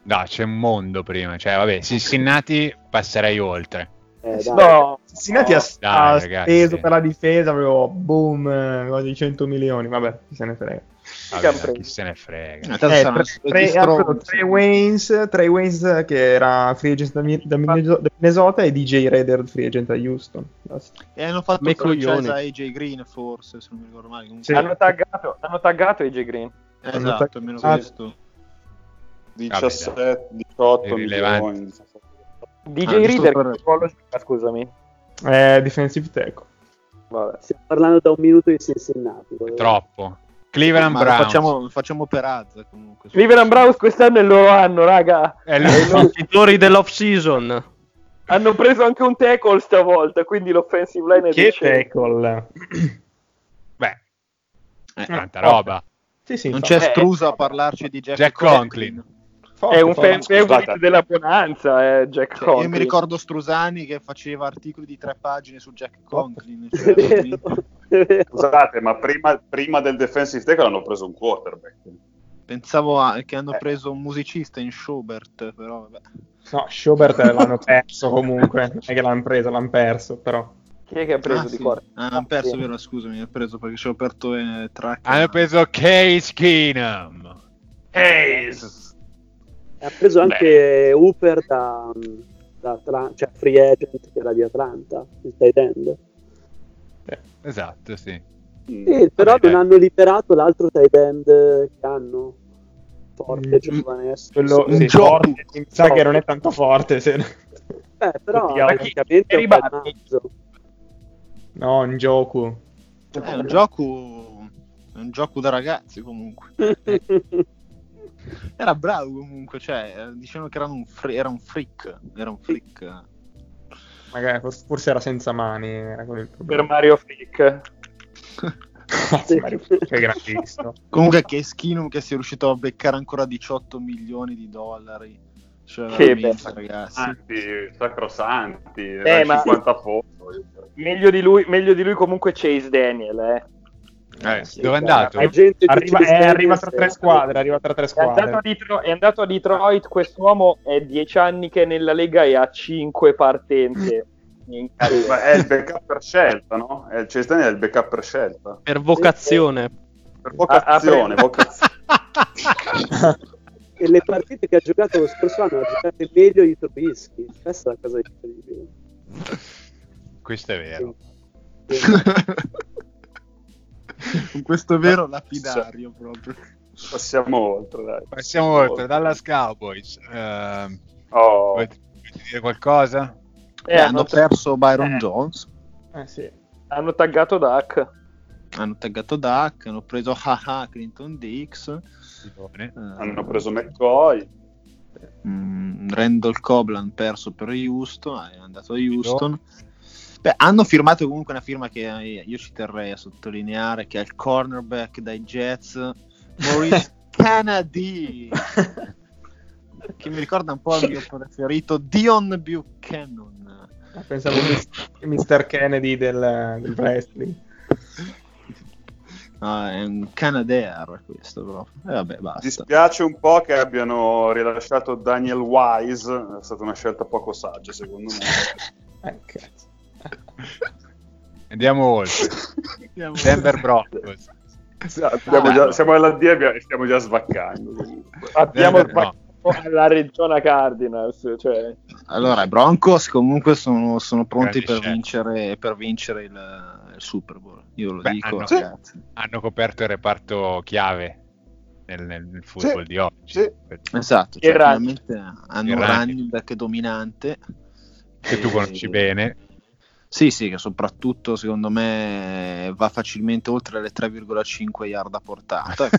No, c'è un mondo prima. Cioè, vabbè, Cincinnati passerei oltre. Eh, dai. No, Cincinnati ha, Dai, ha ragazzi, speso sì. per la difesa, avevo boom, eh, quasi 100 milioni. Vabbè, chi se ne frega. Vabbè, chi se ne frega. Eh, Eh, tre, tre. Trey Waynes, Trey Waynes che era free agent da, da Minneso- da Minnesota e DJ Rader free agent a Houston. Basta. E hanno fatto Me franchise a AJ Green, forse, se non mi ricordo male. Comunque- Sì. hanno taggato, hanno taggato AJ Green. Esatto, almeno questo. 17, 18 Irrilevante. milioni. DJ Ah, Reader, per- ruolo gioca, scusami. Eh, defensive tackle. Vabbè. Stiamo parlando da un minuto di Cincinnati. volevo- Troppo. Cleveland Ma Browns. facciamo, facciamo per Azza comunque. Cleveland Browns quest'anno è il loro anno, raga. È il- Vincitori dell'off season. Hanno preso anche un tackle stavolta, quindi l'offensive line è Che tackle. Beh, Eh, tanta roba. Sì, sì, non c'è Eh, Strusa a parlarci di Jack, Jack Conklin. Forte, È un favorite della bonanza, eh, Jack Cioè, io Conklin. mi ricordo Strusani che faceva articoli di tre pagine su Jack Conklin. Cioè. Scusate, ma prima, prima del defensive tackle hanno preso un quarterback. pensavo a- che hanno Eh. preso un musicista in Schubert, però vabbè. No, Schubert l'hanno perso comunque. Non è che l'hanno preso, l'hanno perso, però. Chi è che ha preso Ah, di sì. quarto? Ah, hanno perso, sì. vero? Scusami, ho preso perché ci ho aperto eh, track. Hanno preso Case Keenum. Case! Ha preso anche Hooper da, da Atla- cioè free agent che era di Atlanta, il tight end. Esatto, sì. Sì, però Vabbè, non hanno liberato l'altro tight end che hanno. Forte, Mm, giovane. Quello Un sì, gioco. forte, mi sa che non è tanto forte. se- Eh, però praticamente è un mazzo. No, in gioco. È un gioco. È un gioco da ragazzi comunque. Era bravo comunque, cioè, eh, dicevano che era un, fre- era un freak. Era un freak. Magari forse- era senza mani. Era Per. Mario Frick. Cazzo, Mario, che è grandissimo. Comunque che Skinum che sia riuscito a beccare ancora 18 milioni di dollari. Cioè, Che bello. ragazzi. Santi, sacrosanti, Eh, ma- 50 foto. Meglio di lui, meglio di lui comunque Chase Daniel, eh. Eh, sì, dove è andato? Arriva, è arriva tra tre squadre, arriva tra tre È andato, a squadre. Detro- è andato a Detroit, quest'uomo è dieci anni che è nella Lega e ha cinque partenze. Ma è il backup per scelta, no? È il Cestani è il backup per scelta. Per vocazione. Per vocazione, Ah, ah, vocazione. E le partite che ha giocato lo scorso anno ha giocato meglio di Trubisky. Questa è la cosa incredibile. Questo è vero. Con questo vero lapidario proprio. Passiamo oltre, dai. Passiamo oltre, Dallas Cowboys. Ehm, Oh, volete, volete dire qualcosa? Eh, Beh, hanno, hanno perso Byron eh. Jones, Eh, sì. hanno taggato Duck. hanno taggato Duck, hanno preso Haha Clinton Dix, eh, hanno preso McCoy. mm, Randall Cobb l'hanno perso per Houston, è andato a Houston. Beh, hanno firmato comunque una firma che eh, io ci terrei a sottolineare, che è il cornerback dai Jets, Maurice Kennedy, che mi ricorda un po' il mio preferito, Dion Buchanan. Ah, Pensavo il Mr. Kennedy del, del wrestling. No, è un Canadair questo proprio. E vabbè, basta. Dispiace un po' che abbiano rilasciato Daniel Wise, è stata una scelta poco saggia secondo me. Eh, cazzo. Andiamo oltre. Denver Broncos. Abbiamo già- siamo alla D e stiamo già svaccando. Abbiamo Eh, no. sbagliato la regione Cardinals. Cioè, Allora, i Broncos comunque sono, sono pronti per vincere, per vincere il, il Super Bowl. Io lo Beh, dico, hanno- ragazzi. Hanno coperto il reparto chiave nel, nel- nel football Sì, di oggi. sì. Esatto, cioè, hanno Il un running. back dominante. Che tu E- conosci bene. Sì, sì, che soprattutto secondo me va facilmente oltre le 3,5 yard a portata.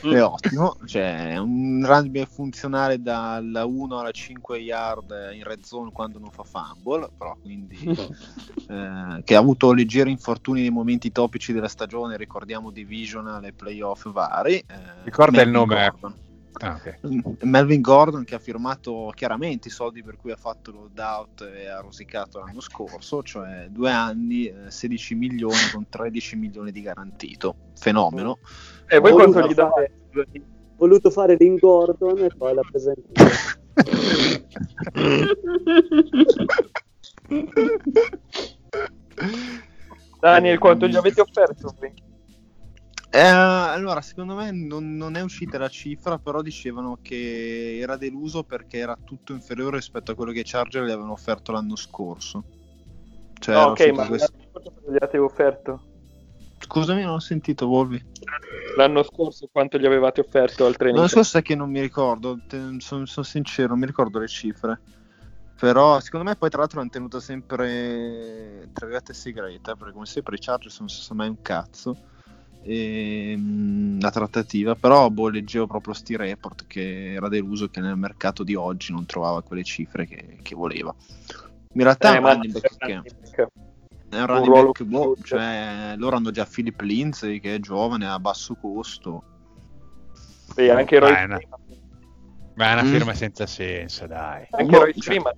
è ottimo, cioè è un running back funzionale dalla 1 alla 5 yard in red zone quando non fa fumble, però quindi eh, che ha avuto leggeri infortuni nei momenti topici della stagione, ricordiamo divisional e playoff vari. eh, Ricorda il nome. Gordon. Ah, ok. Melvin Gordon che ha firmato chiaramente i soldi per cui ha fatto lo out e ha rosicato l'anno scorso, cioè due anni, eh, 16 milioni con 13 milioni di garantito. Fenomeno. e voi Ho quanto voluto gli date? fare- voluto fare Lin Gordon e poi la presento. Daniel, quanto gli avete offerto? Eh, allora, secondo me non, non è uscita la cifra, però dicevano che era deluso perché era tutto inferiore rispetto a quello che i Charger gli avevano offerto l'anno scorso. Cioè, No, ok, ma questa- l'anno scorso quanto gli avete offerto? Scusami, non ho sentito, Volvi. L'anno scorso quanto gli avevate offerto al training? L'anno scorso è che non mi ricordo, sono sincero, non mi ricordo le cifre. Però secondo me poi tra l'altro l'hanno tenuta sempre tra virgolette segreta, perché come sempre i Chargers non si sa mai un cazzo. E, mh, la trattativa, però boh, leggevo proprio sti report che era deluso che nel mercato di oggi non trovava quelle cifre che, che voleva. In realtà è Eh, un ma- running back che è un Un running back, boh, più- cioè, loro hanno già Philip Lindsay che è giovane a basso costo. Sì, anche Roy. Freeman- Ma è una Mm. firma senza senso, dai. anche Boh, Roy cioè- Freeman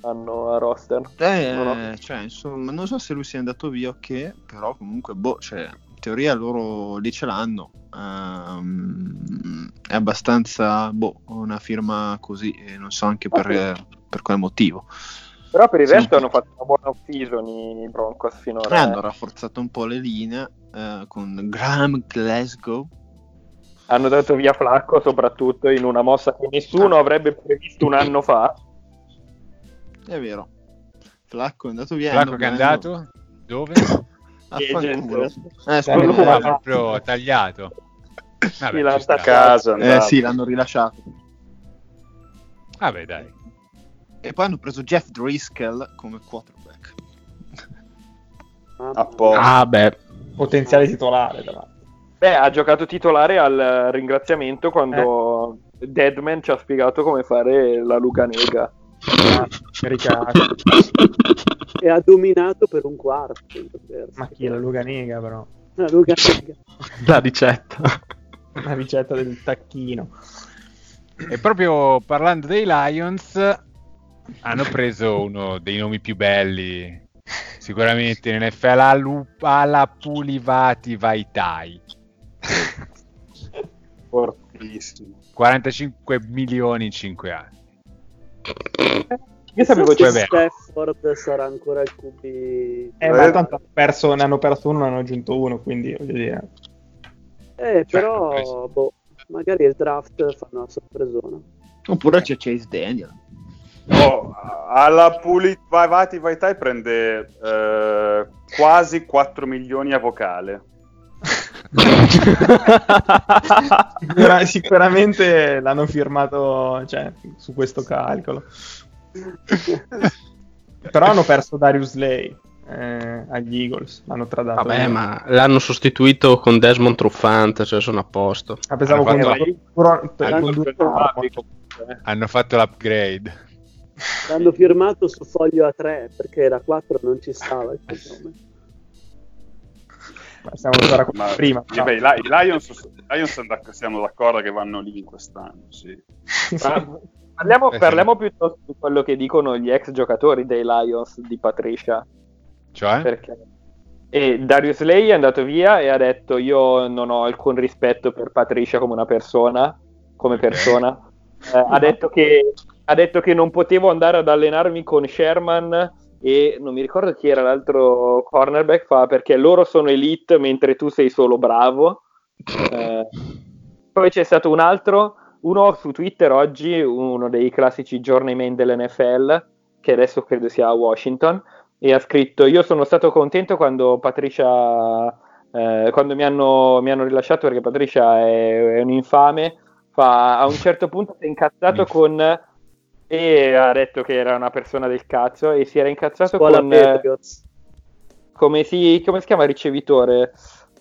hanno a roster. Eh, No, no. cioè, insomma, non so se lui sia andato via o che, però comunque, boh, cioè, teoria loro lì ce l'hanno. Ehm, è abbastanza, boh, una firma così, e non so anche per, per quale motivo. Però per il Sì. resto hanno fatto una buona off-season i Broncos Eh, finora. hanno eh. rafforzato un po' le linee eh, con Graham Glasgow. Hanno dato via Flacco soprattutto in una mossa che nessuno avrebbe previsto un anno fa. È vero. Flacco è andato via. Flacco hanno- che è andato? Dove? A Agent. fanculo. Eh, Ah, là. proprio tagliato. Vabbè, Sì, ci l'ha sta. attaccato. Casa, eh, sì, l'hanno rilasciato. Vabbè, dai. E poi hanno preso Jeff Driscoll come quarterback. a posto. Ah, beh. Potenziale titolare, l'altro. Beh, ha giocato titolare al ringraziamento quando Eh. Deadman ci ha spiegato come fare la Luca Nega. Caricato. E ha dominato per un quarto. Ma chi è la Luganega, però? La Luca Nega. La ricetta. La ricetta del tacchino. E proprio parlando dei Lions, hanno preso uno dei nomi più belli sicuramente in NFL alla, alla Pulivati Vaitai. Fortissimo. 45 milioni in 5 anni. Io sapevo Chissà c'è- Stafford sarà ancora il QB. Eh, ma tanto hanno perso- ne hanno perso uno, ne hanno aggiunto uno, quindi voglio dire. Eh, però, preso. boh, magari il draft fanno una sorpresona. Oppure c'è Chase Daniel. Oh, alla Pulit Vati Vaitai prende eh, quasi 4 milioni a vocale. Sicura- sicuramente l'hanno firmato cioè, su questo calcolo. Però hanno perso Darius Lay eh, agli Eagles, l'hanno tradato. Vabbè, ma l'hanno sostituito con Desmond Truffant, cioè sono a posto. Ah, pensavo Hanno con, fatto- con- con hanno fatto l'upgrade. L'hanno firmato su foglio A3 perché da 4 non ci stava ma siamo ancora con Ma, prima. eh, beh, i, Li- i Lions, i Lions siamo d'accordo che vanno lì in quest'anno, sì. Ma Parliamo, Eh, parliamo piuttosto di quello che dicono gli ex giocatori dei Lions di Patricia. Cioè? Perché... E Darius Lay è andato via e ha detto io non ho alcun rispetto per Patricia come una persona, come Ok. persona. Eh, ha, detto che, ha detto che non potevo andare ad allenarmi con Sherman e non mi ricordo chi era l'altro cornerback fa perché loro sono elite mentre tu sei solo bravo. Eh, poi c'è stato un altro, uno su Twitter oggi, uno dei classici journeyman dell'NFL, che adesso credo sia a Washington, e ha scritto: Io sono stato contento quando Patricia. eh, quando mi hanno, mi hanno rilasciato perché Patricia è, è un infame. Fa, a un certo punto si è incazzato con. E ha detto che era una persona del cazzo. E si era incazzato Scuola con. come, si, come si chiama il ricevitore?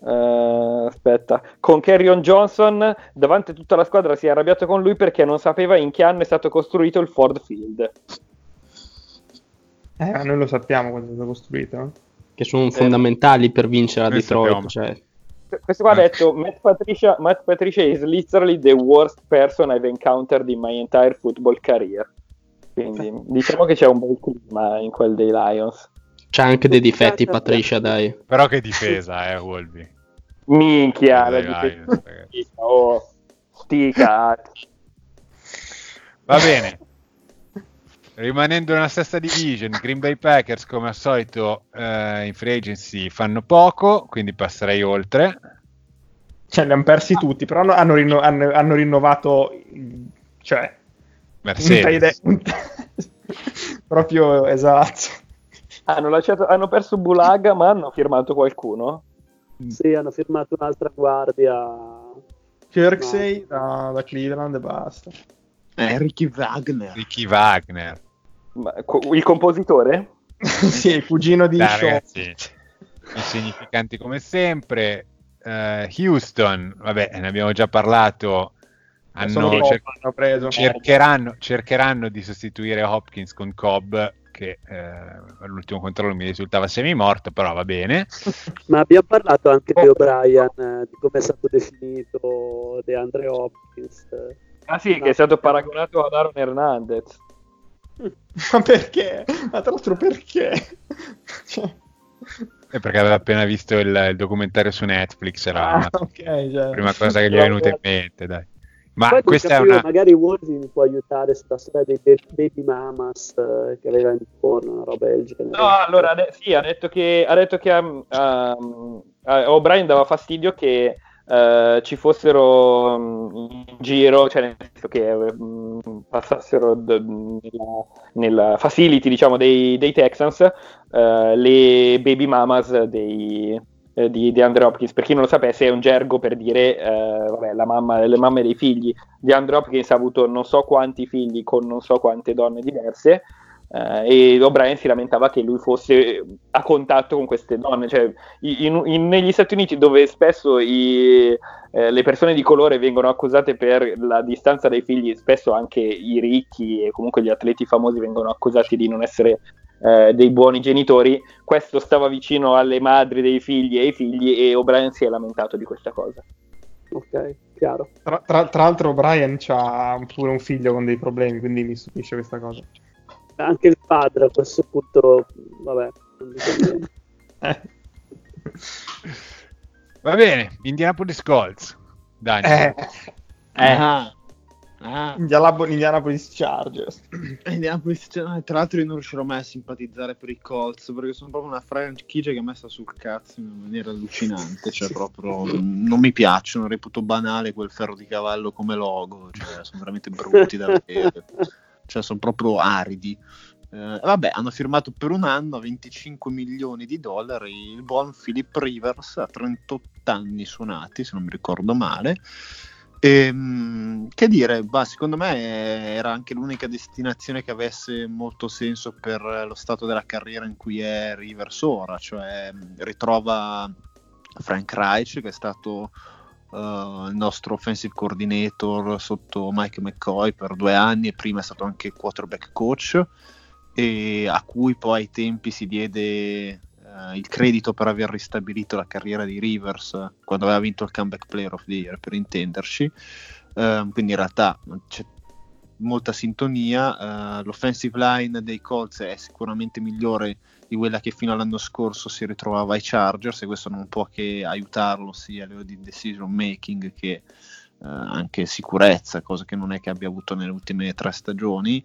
Eh, aspetta, con Carrion Johnson davanti a tutta la squadra si è arrabbiato con lui perché non sapeva in che anno è stato costruito il Ford Field. Eh, ma noi lo sappiamo quando è stato costruito. Che sono fondamentali per vincere a Detroit. Cioè, Questo qua ha detto Matt Patricia, Matt Patricia is literally the worst person I've encountered in my entire football career. Quindi diciamo che c'è un bel clima in quel dei Lions. C'ha anche dei difetti, Patricia, dai. Però che difesa, eh, Wolby. Minchia, la difesa-. Oh, sti cazzi. Va bene. Rimanendo nella stessa division, Green Bay Packers come al solito eh, in free agency fanno poco, quindi passerei oltre. Cioè, li hanno persi tutti, però hanno, hanno rinno- hanno- hanno rinnovato. Cioè, Mercedes. un t- proprio esatto. Hanno, lasciato, hanno perso Bulaga, ma hanno firmato qualcuno. Sì, hanno firmato un'altra guardia. Kirksey da, da Cleveland e basta. Eh, Ricky Wagner. Ricky Wagner. Ma- co- il compositore? sì, il cugino di Dai, ragazzi, insignificanti come sempre. Eh, Houston, vabbè, ne abbiamo già parlato. Hanno, Cobb, cer- hanno preso. cercheranno, cercheranno di sostituire Hopkins con Cobb, che eh, all'ultimo controllo mi risultava semi-morto, però va bene. Ma abbiamo parlato anche di O'Brien, eh, di come è stato definito DeAndre Hopkins. eh. Ah sì, che è stato paragonato ad Aaron Hernandez. Ma perché? Ma tra l'altro perché? Cioè, E perché aveva appena visto il, il documentario su Netflix, era ah, la ok, cioè. prima cosa che gli è venuta in mente, dai. Ma Poi questa è una... magari Wolvi mi può aiutare sulla storia dei ba- baby mamas eh, che aveva in porno, una roba del genere. No, allora ade- sì, ha detto che, ha detto che um, a O'Brien dava fastidio che eh, ci fossero um, in giro, cioè nel senso che um, passassero d- nella, nella facility diciamo dei, dei Texans eh, le baby mamas dei, eh, di, di Andre Hopkins. Per chi non lo sapesse, è un gergo per dire eh, vabbè, la mamma, le mamme dei figli. Di Andre Hopkins ha avuto non so quanti figli con non so quante donne diverse. eh, e O'Brien si lamentava che lui fosse a contatto con queste donne, cioè in- in- negli Stati Uniti dove spesso i- eh, le persone di colore vengono accusate per la distanza dai figli, spesso anche i ricchi e comunque gli atleti famosi vengono accusati di non essere eh, dei buoni genitori, questo stava vicino alle madri dei figli e ai figli e O'Brien si è lamentato di questa cosa. Ok, chiaro. Tra, tra- tra l'altro Brian ha pure un figlio con dei problemi, quindi mi stupisce questa cosa. Anche il padre a questo punto, vabbè, Non. Eh. Va bene, Indianapolis Colts. Dani. Eh. Ah. Ah. Indianap- Indianapolis Chargers. Indianapolis, tra l'altro io non riuscirò mai a simpatizzare per i Colts perché sono proprio una franchigia che è messa sul cazzo in maniera allucinante cioè proprio non mi piacciono reputo banale quel ferro di cavallo come logo cioè sono veramente brutti da vedere cioè sono proprio aridi Eh, vabbè hanno firmato per un anno a 25 milioni di dollari il buon Philip Rivers a 38 anni suonati se non mi ricordo male Ehm, che dire, bah, secondo me era anche l'unica destinazione che avesse molto senso per lo stato della carriera in cui è Rivers ora, cioè ritrova Frank Reich che è stato uh, il nostro offensive coordinator sotto Mike McCoy per due anni e prima è stato anche quarterback coach e a cui poi ai tempi si diede uh, il credito per aver ristabilito la carriera di Rivers uh, quando aveva vinto il comeback player of the year per intenderci. Uh, quindi in realtà c'è molta sintonia l'offensive line dei Colts è sicuramente migliore di quella che fino all'anno scorso si ritrovava ai Chargers e questo non può che aiutarlo sia a livello di decision making che anche sicurezza cosa che non è che abbia avuto nelle ultime tre stagioni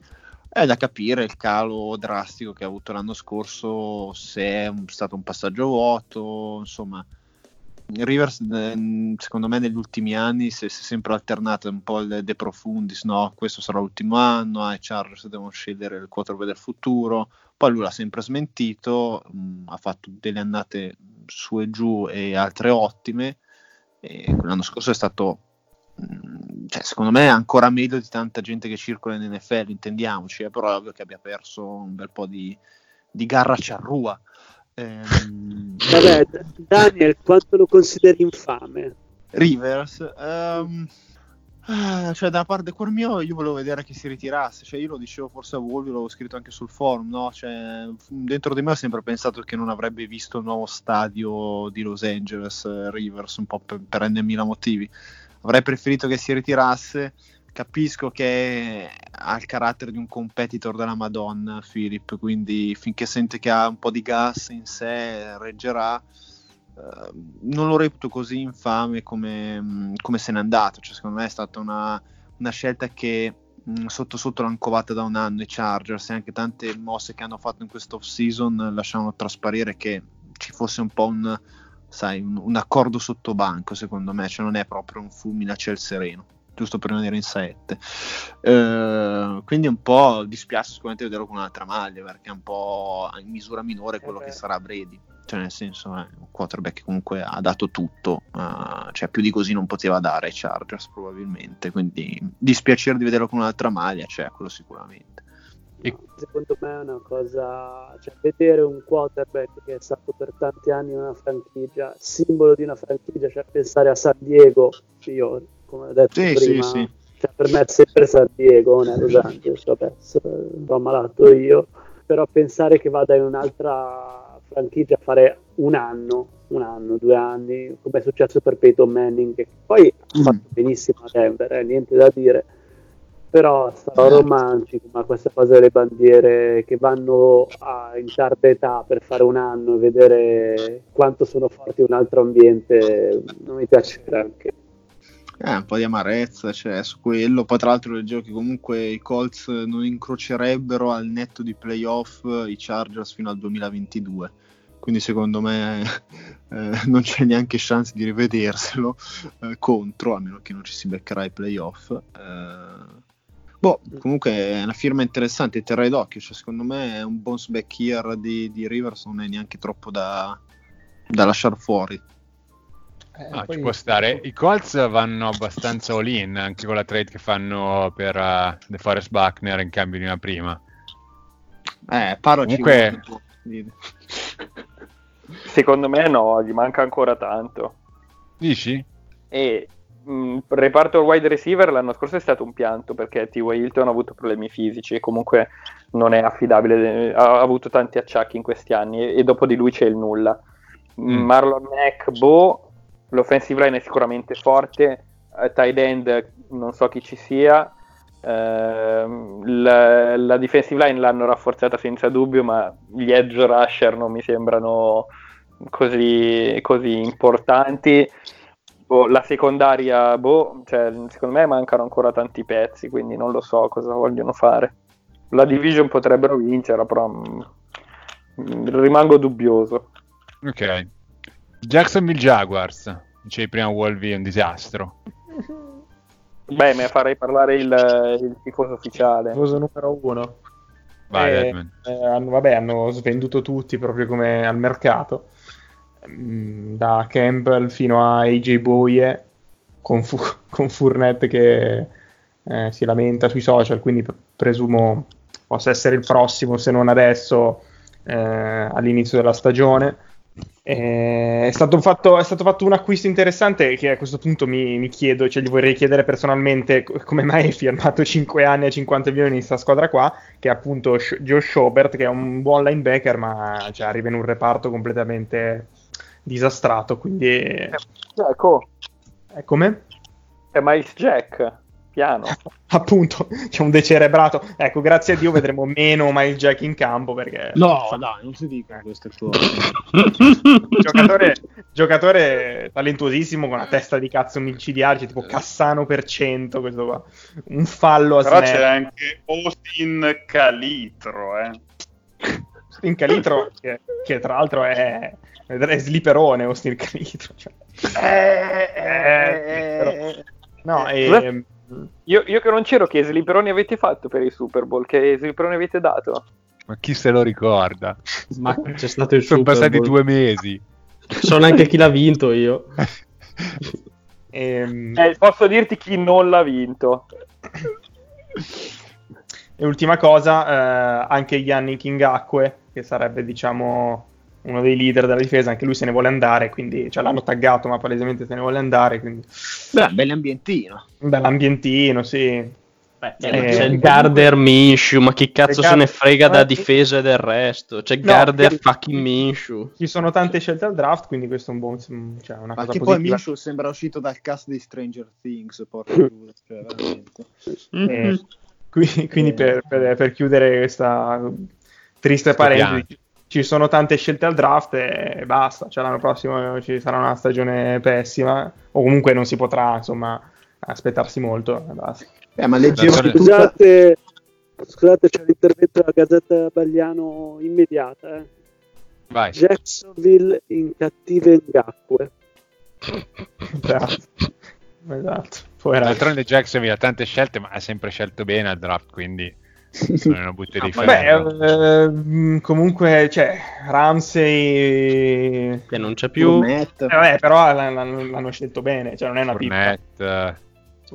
è da capire il calo drastico che ha avuto l'anno scorso, se è stato un passaggio vuoto, insomma. Rivers, eh, secondo me, negli ultimi anni si è sempre alternato un po' il De Profundis, no? Questo sarà l'ultimo anno, ah, i Chargers devono scegliere il quarterback del futuro. Poi lui l'ha sempre smentito, mh, ha fatto delle annate su e giù e altre ottime. E l'anno scorso è stato cioè, secondo me è ancora meglio di tanta gente che circola in NFL, intendiamoci, eh, però è ovvio che abbia perso un bel po' di, di garra ciarrua. Ehm... Vabbè, Daniel, quanto lo consideri infame? Rivers, um, cioè da parte cuor mio io volevo vedere che si ritirasse, cioè io lo dicevo forse a voi, l'avevo scritto anche sul forum, no? Cioè, dentro di me ho sempre pensato che non avrebbe visto il nuovo stadio di Los Angeles, eh, Rivers, un po' per, per n mila motivi avrei preferito che si ritirasse. Capisco che ha il carattere di un competitor della Madonna, Philip, quindi finché sente che ha un po' di gas in sé, reggerà. Uh, non lo reputo così infame come, come, se n'è andato. Cioè, secondo me è stata una, una scelta che mh, sotto sotto l'hanno covata da un anno i Chargers e anche tante mosse che hanno fatto in questo off season lasciano trasparire che ci fosse un po' un, sai, un, un, accordo sotto banco, secondo me, cioè non è proprio un fulmine a ciel sereno, giusto per rimanere in 7. Eh, quindi un po' dispiace sicuramente vederlo con un'altra maglia, perché è un po' in misura minore quello eh che sarà Brady. Cioè, nel senso, è un quarterback che comunque ha dato tutto, uh, cioè più di così non poteva dare ai Chargers probabilmente. Quindi dispiacere di vederlo con un'altra maglia, cioè quello sicuramente. Secondo me è una cosa, cioè vedere un quarterback che è stato per tanti anni una franchigia, simbolo di una franchigia, cioè pensare a San Diego, io come ho detto sì, prima, sì, sì. Cioè per me è sempre San Diego, non è Los Angeles, vabbè, sono malato io, però pensare che vada in un'altra franchigia a fare un anno, un anno, due anni, come è successo per Peyton Manning, che poi ha fatto benissimo a Denver, eh, niente da dire però sarò romantico, ma questa cosa delle bandiere che vanno a, in tarda età per fare un anno e vedere quanto sono forti in un altro ambiente non mi piace neanche. Eh, un po' di amarezza c'è su quello. Poi, tra l'altro, leggevo che comunque i Colts non incrocerebbero al netto di playoff i Chargers fino al 2022. Quindi, secondo me, eh, non c'è neanche chance di rivederselo eh, contro, a meno che non ci si beccherà ai playoff. Eh, Boh, comunque è una firma interessante, terrei d'occhio, cioè, secondo me è un bounce back year di, di Rivers, non è neanche troppo da, da lasciare fuori. Eh, ah, poi... Ci può stare. I Colts vanno abbastanza all in anche con la trade che fanno per uh, The Forest Buckner in cambio di una prima. Eh, Paro Comunque... Secondo me no, gli manca ancora tanto. Dici? E mh, mm, reparto wide receiver l'anno scorso è stato un pianto perché T.Y. Hilton ha avuto problemi fisici e comunque non è affidabile, ha avuto tanti acciacchi in questi anni e, e dopo di lui c'è il nulla. Mm. Marlon Mack, Bo, l'offensive line è sicuramente forte, uh, tight end non so chi ci sia, Ehm, la, la defensive line l'hanno rafforzata senza dubbio, ma gli edge rusher non mi sembrano così, così importanti. Boh, la secondaria, boh, cioè, secondo me mancano ancora tanti pezzi, quindi non lo so cosa vogliono fare. La division potrebbero vincere, però mm, mm, rimango dubbioso. Ok. Jacksonville Jaguars. Dicevi prima Wolvie è un disastro. Beh, me farei parlare il, il tifoso ufficiale. Tifoso numero uno. Vai, Eh, eh, hanno, vabbè, hanno svenduto tutti proprio come al mercato. Mm, Da Campbell fino a AJ Bowie con, Fu- con Fournette che eh, si lamenta sui social, quindi presumo possa essere il prossimo, se non adesso, eh, all'inizio della stagione. Eh, è, stato fatto, è stato fatto un acquisto interessante che a questo punto mi, mi chiedo, cioè gli vorrei chiedere personalmente co- come mai hai firmato 5 anni a 50 milioni in questa squadra qua, che è appunto Josh Schobert, che è un buon linebacker, ma cioè, arriva in un reparto completamente disastrato, quindi... Ecco, Eh, come? è Miles Jack, piano. Appunto, c'è un decerebrato. Ecco, grazie a Dio vedremo meno Miles Jack in campo perché... No, dai, non si dicono queste cose. giocatore, giocatore talentuosissimo con una testa di cazzo micidiale, tipo Cassano per cento, questo qua. Un fallo a Però snap. c'è anche Austin Calitro, eh. Austin Calitro, che, che tra l'altro è, è sliperone Austin Calitro. Cioè. Eh, però- no, e, Io, io che non c'ero, che sliperoni avete fatto per il Super Bowl? Che sliperoni avete dato? Ma chi se lo ricorda? Ma c'è stato il Sono Super passati Bowl. due mesi. So neanche chi l'ha vinto io. ehm, Eh, posso dirti chi non l'ha vinto. E ultima cosa, eh, anche Yannick Ngakwe, che sarebbe, diciamo, uno dei leader della difesa, anche lui se ne vuole andare, quindi cioè, l'hanno taggato, ma palesemente se ne vuole andare, quindi Beh, bell'ambientino. un bell'ambientino, sì. Beh, Eh, c'è il Garder Minshew, ma chi cazzo se ne frega da Eh, difesa e del resto? C'è No, Garder che- fucking Minshew. Ci sono tante scelte al draft, quindi questo è un buon, cioè, una Ma cosa che poi positiva. Minshew sembra uscito dal cast di Stranger Things, porca cioè, veramente. Eh, qui- quindi per, per- per chiudere questa triste parentesi, ci sono tante scelte al draft e basta. Cioè, l'anno prossimo ci sarà una stagione pessima, o comunque non si potrà, insomma, aspettarsi molto. e basta. Eh, ma leggevo. Scusate, scusate, c'è l'intervento della Gazzetta Bagliano immediata. eh. Vai. Jacksonville in cattive Ngakwe. Esatto. esatto. D'altronde Jacksonville ha tante scelte, ma ha sempre scelto bene al draft, quindi non è una butte di Beh, ferro. eh, comunque, cioè, Ramsey... Che non c'è più. Fournette. Eh, vabbè, però l'hanno, l'hanno scelto bene, cioè non è una pippa. Fournette, eh,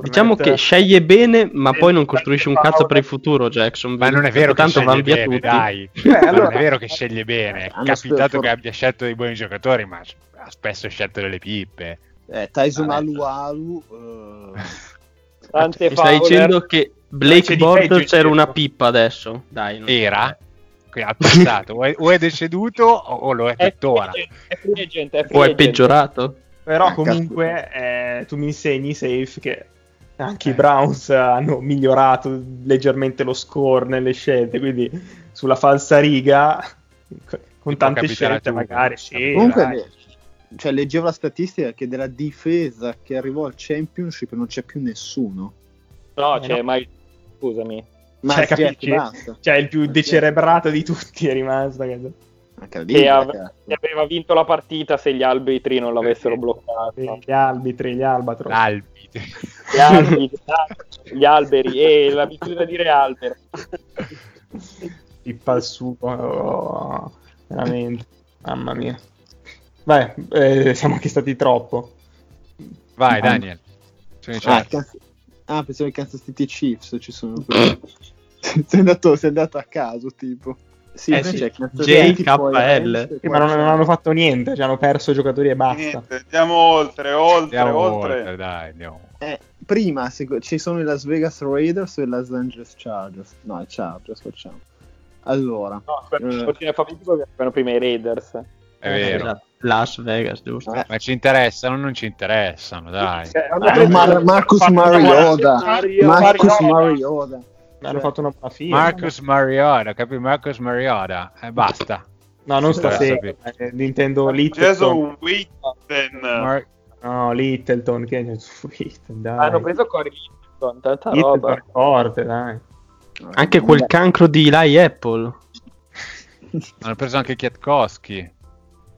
Diciamo che sceglie bene, ma poi non costruisce un cazzo per il futuro. Jackson. Ma non è vero che tanto sceglie vanno via bene, tutti. dai. Beh, allora- Non è vero che sceglie bene. È Hanno capitato che abbia scelto dei buoni giocatori, ma ha spesso scelto delle pippe. Eh, Tyson Vabbè. Alualu... eh, Tante Mi stai dicendo che Blake Bortles era c'è- una pippa adesso? Dai, non- Era? Che ha passato. o, è, o è deceduto o, o lo è È tuttora. agent, è O è peggiorato? Però Ah, comunque eh, tu mi insegni, Safe, che anche i Browns hanno migliorato leggermente lo score nelle scelte, quindi sulla falsa riga, con può tante scelte magari, sì. Comunque, dai. Cioè, leggevo la statistica che della difesa che arrivò al championship non c'è più nessuno. No, Eh, c'è no. mai... Scusami. Ma Cioè, capisci? basta. Cioè, il più decerebrato di tutti è rimasto. Che, che aveva vinto la partita se gli arbitri non l'avessero bloccato. Gli arbitri, gli albatros. L'Albi. Gli arbitri, gli alberi, e l'abitudine a dire albero. Pippa al sugo, oh, veramente, mamma mia. Beh, eh, siamo anche stati troppo. Vai, Ah. Daniel. Ah, ah, pensavo che Kansas City Chiefs ci sono qui. sei, andato, sei andato a caso, tipo. Sì, Eh sì, JKL. Rams, e Sì, ma non, non hanno fatto niente, cioè hanno perso giocatori e basta. Niente, andiamo oltre, oltre, Andiamo oltre. oltre, dai, andiamo. Eh, prima se- ci sono i Las Vegas Raiders e i Los Angeles Chargers. No, i Chargers facciamo. Allora, No, aspetta, Eh. arrivano prima i Raiders. È vero. Esatto. Las Vegas, giusto? Eh. Ma ci interessano o non ci interessano, dai. Cioè, Eh, Mar- Marcus Mariota. Mario- Marcus Mariota. Hanno fatto una buona fine. Marcus Mariota, capi? Marcus Mariota. E basta. No, non Sì, stasera. eh, Nintendo Littleton. Jason Witten. Mar- No, Littleton. Che Littleton, dai. Hanno preso Cory Littleton, tanta Littleton roba. è forte, dai. Anche quel cancro di Eli Apple. Hanno preso anche Kwiatkowski.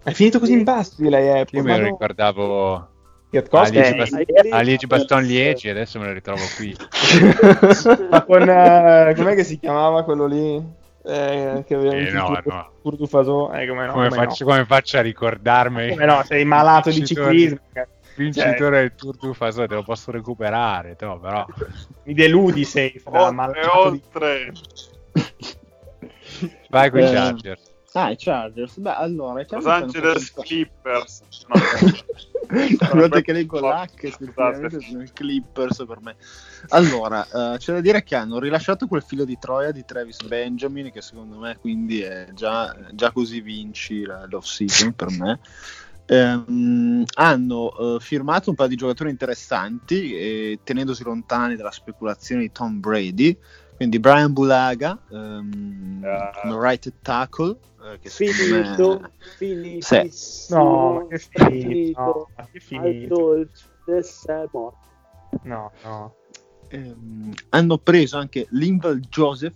È finito così in basso di lei Apple. Io me lo no. ricordavo Kwiatkowski Alice è- Bast- Liege a Liege Baston. Liegi, adesso me lo ritrovo qui. Ma con eh, com'è che si chiamava quello lì? Eh, che Eh, no, no. Tour du Faso? Eh, come no? Come, come faccio, come faccio a ricordarmi? no? Come no, sei malato di ciclismo. cioè, Vincitore del Tour du Faso, te lo posso recuperare, no, però. Mi deludi sei fra Oltre, malato di... oltre. Vai con i Eh, Chargers. Ah, i Chargers. Beh, allora, i Los Chargers hanno Angeles fatto- Clippers. No. Volta che leggo l'H, sono i Clippers per me. Allora, eh, c'è da dire che hanno rilasciato quel filo di Troia di Travis Benjamin, che secondo me quindi è già, già così vinci l'off season per me. Ehm, hanno eh, firmato un paio di giocatori interessanti, eh, tenendosi lontani dalla speculazione di Tom Brady. Quindi Brian Bulaga, ehm, Ah. come right tackle, eh, che Finito, me... finitissimo, No, ma che finito. No, ma che finito. No, no. Ehm, hanno preso anche Linval Joseph,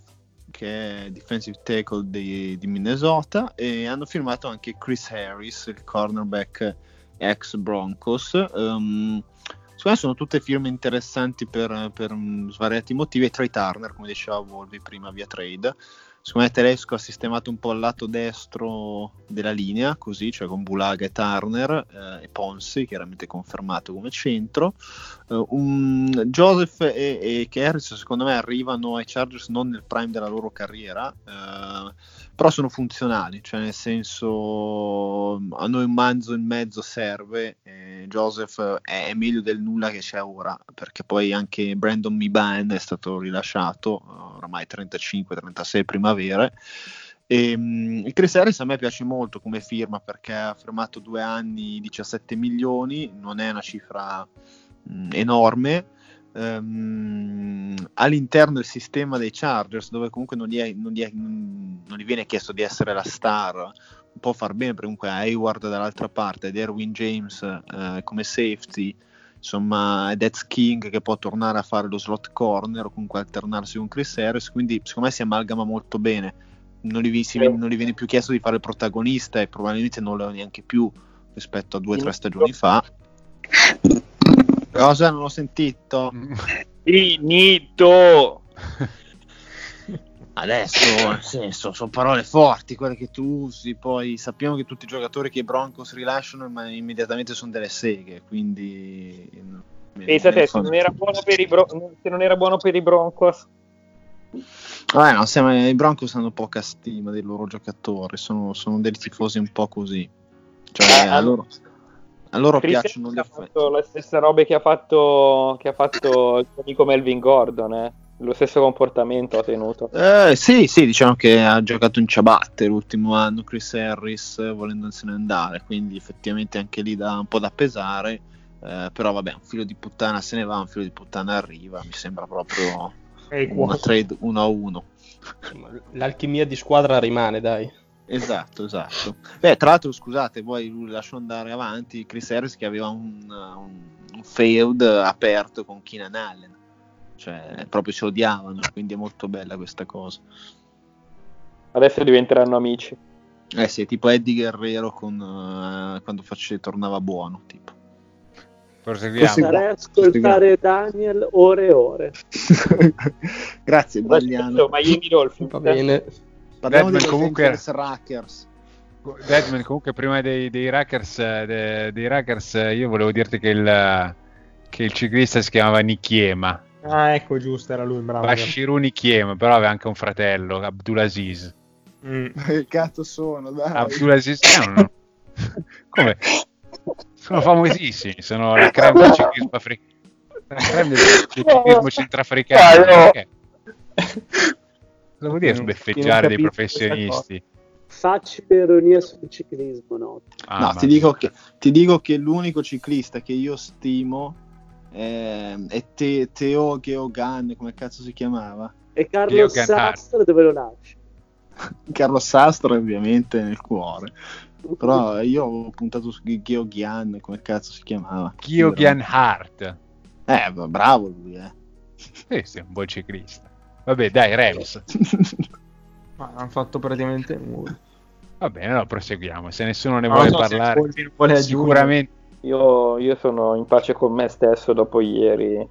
che è defensive tackle di, di Minnesota, e hanno firmato anche Chris Harris, il cornerback ex Broncos. Ehm, secondo me sono tutte firme interessanti per, per mm, svariati motivi. E Trey Turner, come diceva Volvi prima via trade. Secondo me Tedesco ha sistemato un po' il lato destro della linea, così, cioè con Bulaga e Turner eh, e Ponsi, chiaramente confermato come centro. Eh, un- Joseph e, e che Harris secondo me arrivano ai Chargers non nel prime della loro carriera, eh, però sono funzionali, cioè nel senso a noi un manzo in mezzo serve, Joseph è, è meglio del nulla che c'è ora, perché poi anche Brandon Miban è stato rilasciato, eh, oramai 35-36 primavere. E, mm, il Chris Harris a me piace molto come firma perché ha firmato due anni 17 milioni, non è una cifra mm, enorme. Ehm, all'interno del sistema dei Chargers, dove comunque non gli, è- non gli è- non gli viene chiesto di essere la star, può far bene comunque Hayward dall'altra parte ed Erwin James eh, come safety. Insomma, ed Ed King che può tornare a fare lo slot corner o comunque alternarsi con Chris Harris. Quindi, secondo me si amalgama molto bene non gli, si- non gli viene più chiesto di fare il protagonista e probabilmente non lo è neanche più rispetto a due o tre stagioni fa. Cosa non ho sentito? Finito! Adesso, nel senso, sono parole forti quelle che tu usi. Poi sappiamo che tutti i giocatori che i Broncos rilasciano ma immediatamente sono delle seghe. Quindi, Pensa te, se non, era buono per i Bro- se non era buono per i Broncos, Vabbè, no, sembra- i Broncos hanno poca stima dei loro giocatori. Sono, sono dei tifosi un po' così. Cioè, Eh, a loro, a loro piacciono effetti. fatto la stessa roba che ha fatto, che ha fatto il tuo amico Melvin Gordon, eh. Lo stesso comportamento ha tenuto. Eh, sì, sì, diciamo che ha giocato in ciabatte l'ultimo anno Chris Harris volendosene andare, quindi effettivamente anche lì dà un po' da pesare, eh, però vabbè, un filo di puttana se ne va, un filo di puttana arriva, mi sembra proprio una trade 1 a 1. L'alchimia di squadra rimane, dai. Esatto, esatto. Beh, tra l'altro, scusate, poi lui lascio andare avanti Chris Harris che aveva un, un, un feud aperto con Keenan Allen, cioè proprio si odiavano, quindi è molto bella questa cosa. Adesso diventeranno amici. Eh sì, tipo Eddie Guerrero con, eh, quando face- tornava buono, tipo. Proseguiamo. Così. Starei a ascoltare Daniel ore e ore. Grazie, Bagliano. Miami Dolphins. Va bene. Parliamo Deadman dei comunque- Rackers. Deadman, comunque prima dei, dei Rackers, eh, de- dei Rackers, eh, io volevo dirti che il, che il ciclista si chiamava Nichiema, Ah, ecco, giusto, era lui, bravo. Bashiru Nichiema, però aveva anche un fratello, Abdulaziz. Mm. Che cazzo sono, dai. Abdulaziz, non- come? Sono famosissimi, sono la creme del ciclismo africano. La del, ciclismo centrafricano. No. Perché? Cosa vuol dire sbeffeggiare dei professionisti? facile ironia sul ciclismo, no? Ah, no, ti dico, che, ti dico che l'unico ciclista che io stimo è, è Te- Teo Geoghan, come cazzo si chiamava? E Carlo. Sastre dove lo lasci? Carlo Sastre ovviamente nel cuore. Però io ho puntato su Geoghan, come cazzo si chiamava? Kyogen Hart. Eh, bravo lui, eh. Sì, sì, un buon ciclista. Vabbè, dai, Rems. Ma hanno fatto praticamente nulla. Va bene, allora proseguiamo. Se nessuno ne Non vuole se parlare, sicuramente. Io, io sono in pace con me stesso dopo ieri.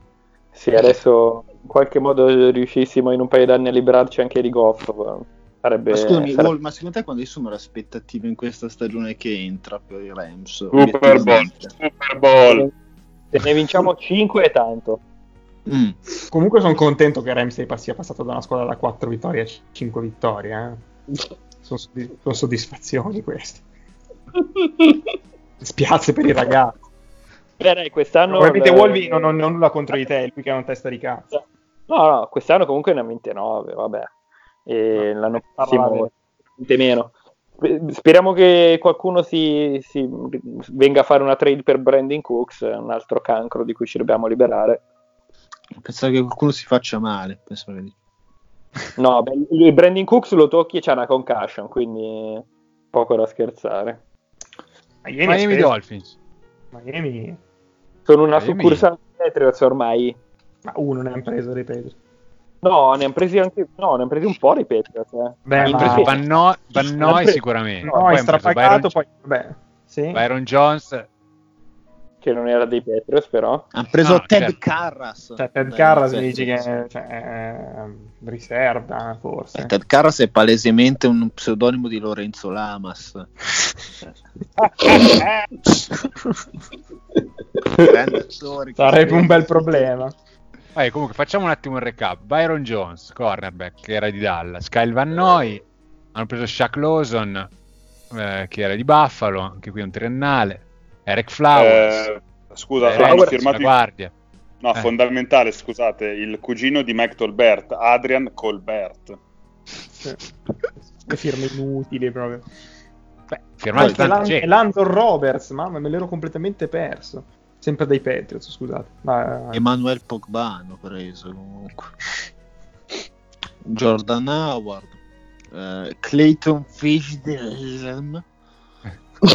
Se adesso in qualche modo riuscissimo in un paio d'anni a liberarci anche di Goff, sarebbe... Ma scusami, sarebbe- Wol, ma secondo te quali sono le aspettative in questa stagione che entra per i Rams? Super Bowl. Super Bowl. Se ne vinciamo 5 è tanto. Mm. Comunque sono contento che Ramsey sia passato da una squadra da 4 vittorie a 5 vittorie. Eh. Sono, soddisf- sono soddisfazioni queste. Spiace per i ragazzi. Beh, dai, quest'anno... Probabilmente il- Wolvi non, non, non nulla contro di te, è lui che ha una testa di cazzo. No, no, quest'anno comunque ne ha 29, vabbè. E l'anno prossimo niente meno. Speriamo che qualcuno si, si venga a fare una trade per Brandon Cooks, un altro cancro di cui ci dobbiamo liberare. Pensavo che qualcuno si faccia male. Che... No, beh, il Brandon Cooks lo tocchi e c'ha una concussion, quindi poco da scherzare. Miami, Miami. Dolphins. Miami, Sono una Miami. succursale di Patriots ormai. ma uno ne hanno preso, ripeto. No, ne hanno presi anche no, ne hanno presi un po' di Patriots. Eh. Beh, ma- preso Hanno preso- sicuramente. No, Poi è hanno preso strapagato, Byron, poi. Sì. Byron Jones. Che non era dei Patriots, però. Hanno preso No, Ted certo. Carras. Cioè, Ted Carras mi dici che cioè, è riserva, forse. Eh, Ted Carras è palesemente un pseudonimo di Lorenzo Lamas. Sarebbe un bel problema. Vai, comunque facciamo un attimo un recap. Byron Jones, cornerback, che era di Dallas. Kyle Van Noy. Hanno preso Shaq Lawson, eh, che era di Buffalo, anche qui un triennale. Eric Flowers. Eh, scusa, eh, hanno firmato la guardia. No, Eh. fondamentale, scusate, il cugino di Mike Tolbert, Adrian Colbert. Sì. Le firme inutili proprio. Beh, Lan- gente. Landon Roberts, mamma, me l'ero completamente perso. Sempre dai Patriots, scusate. Ma, Emanuele Pogba hanno preso comunque. Jordan Howard. eh, Clayton Fishdale.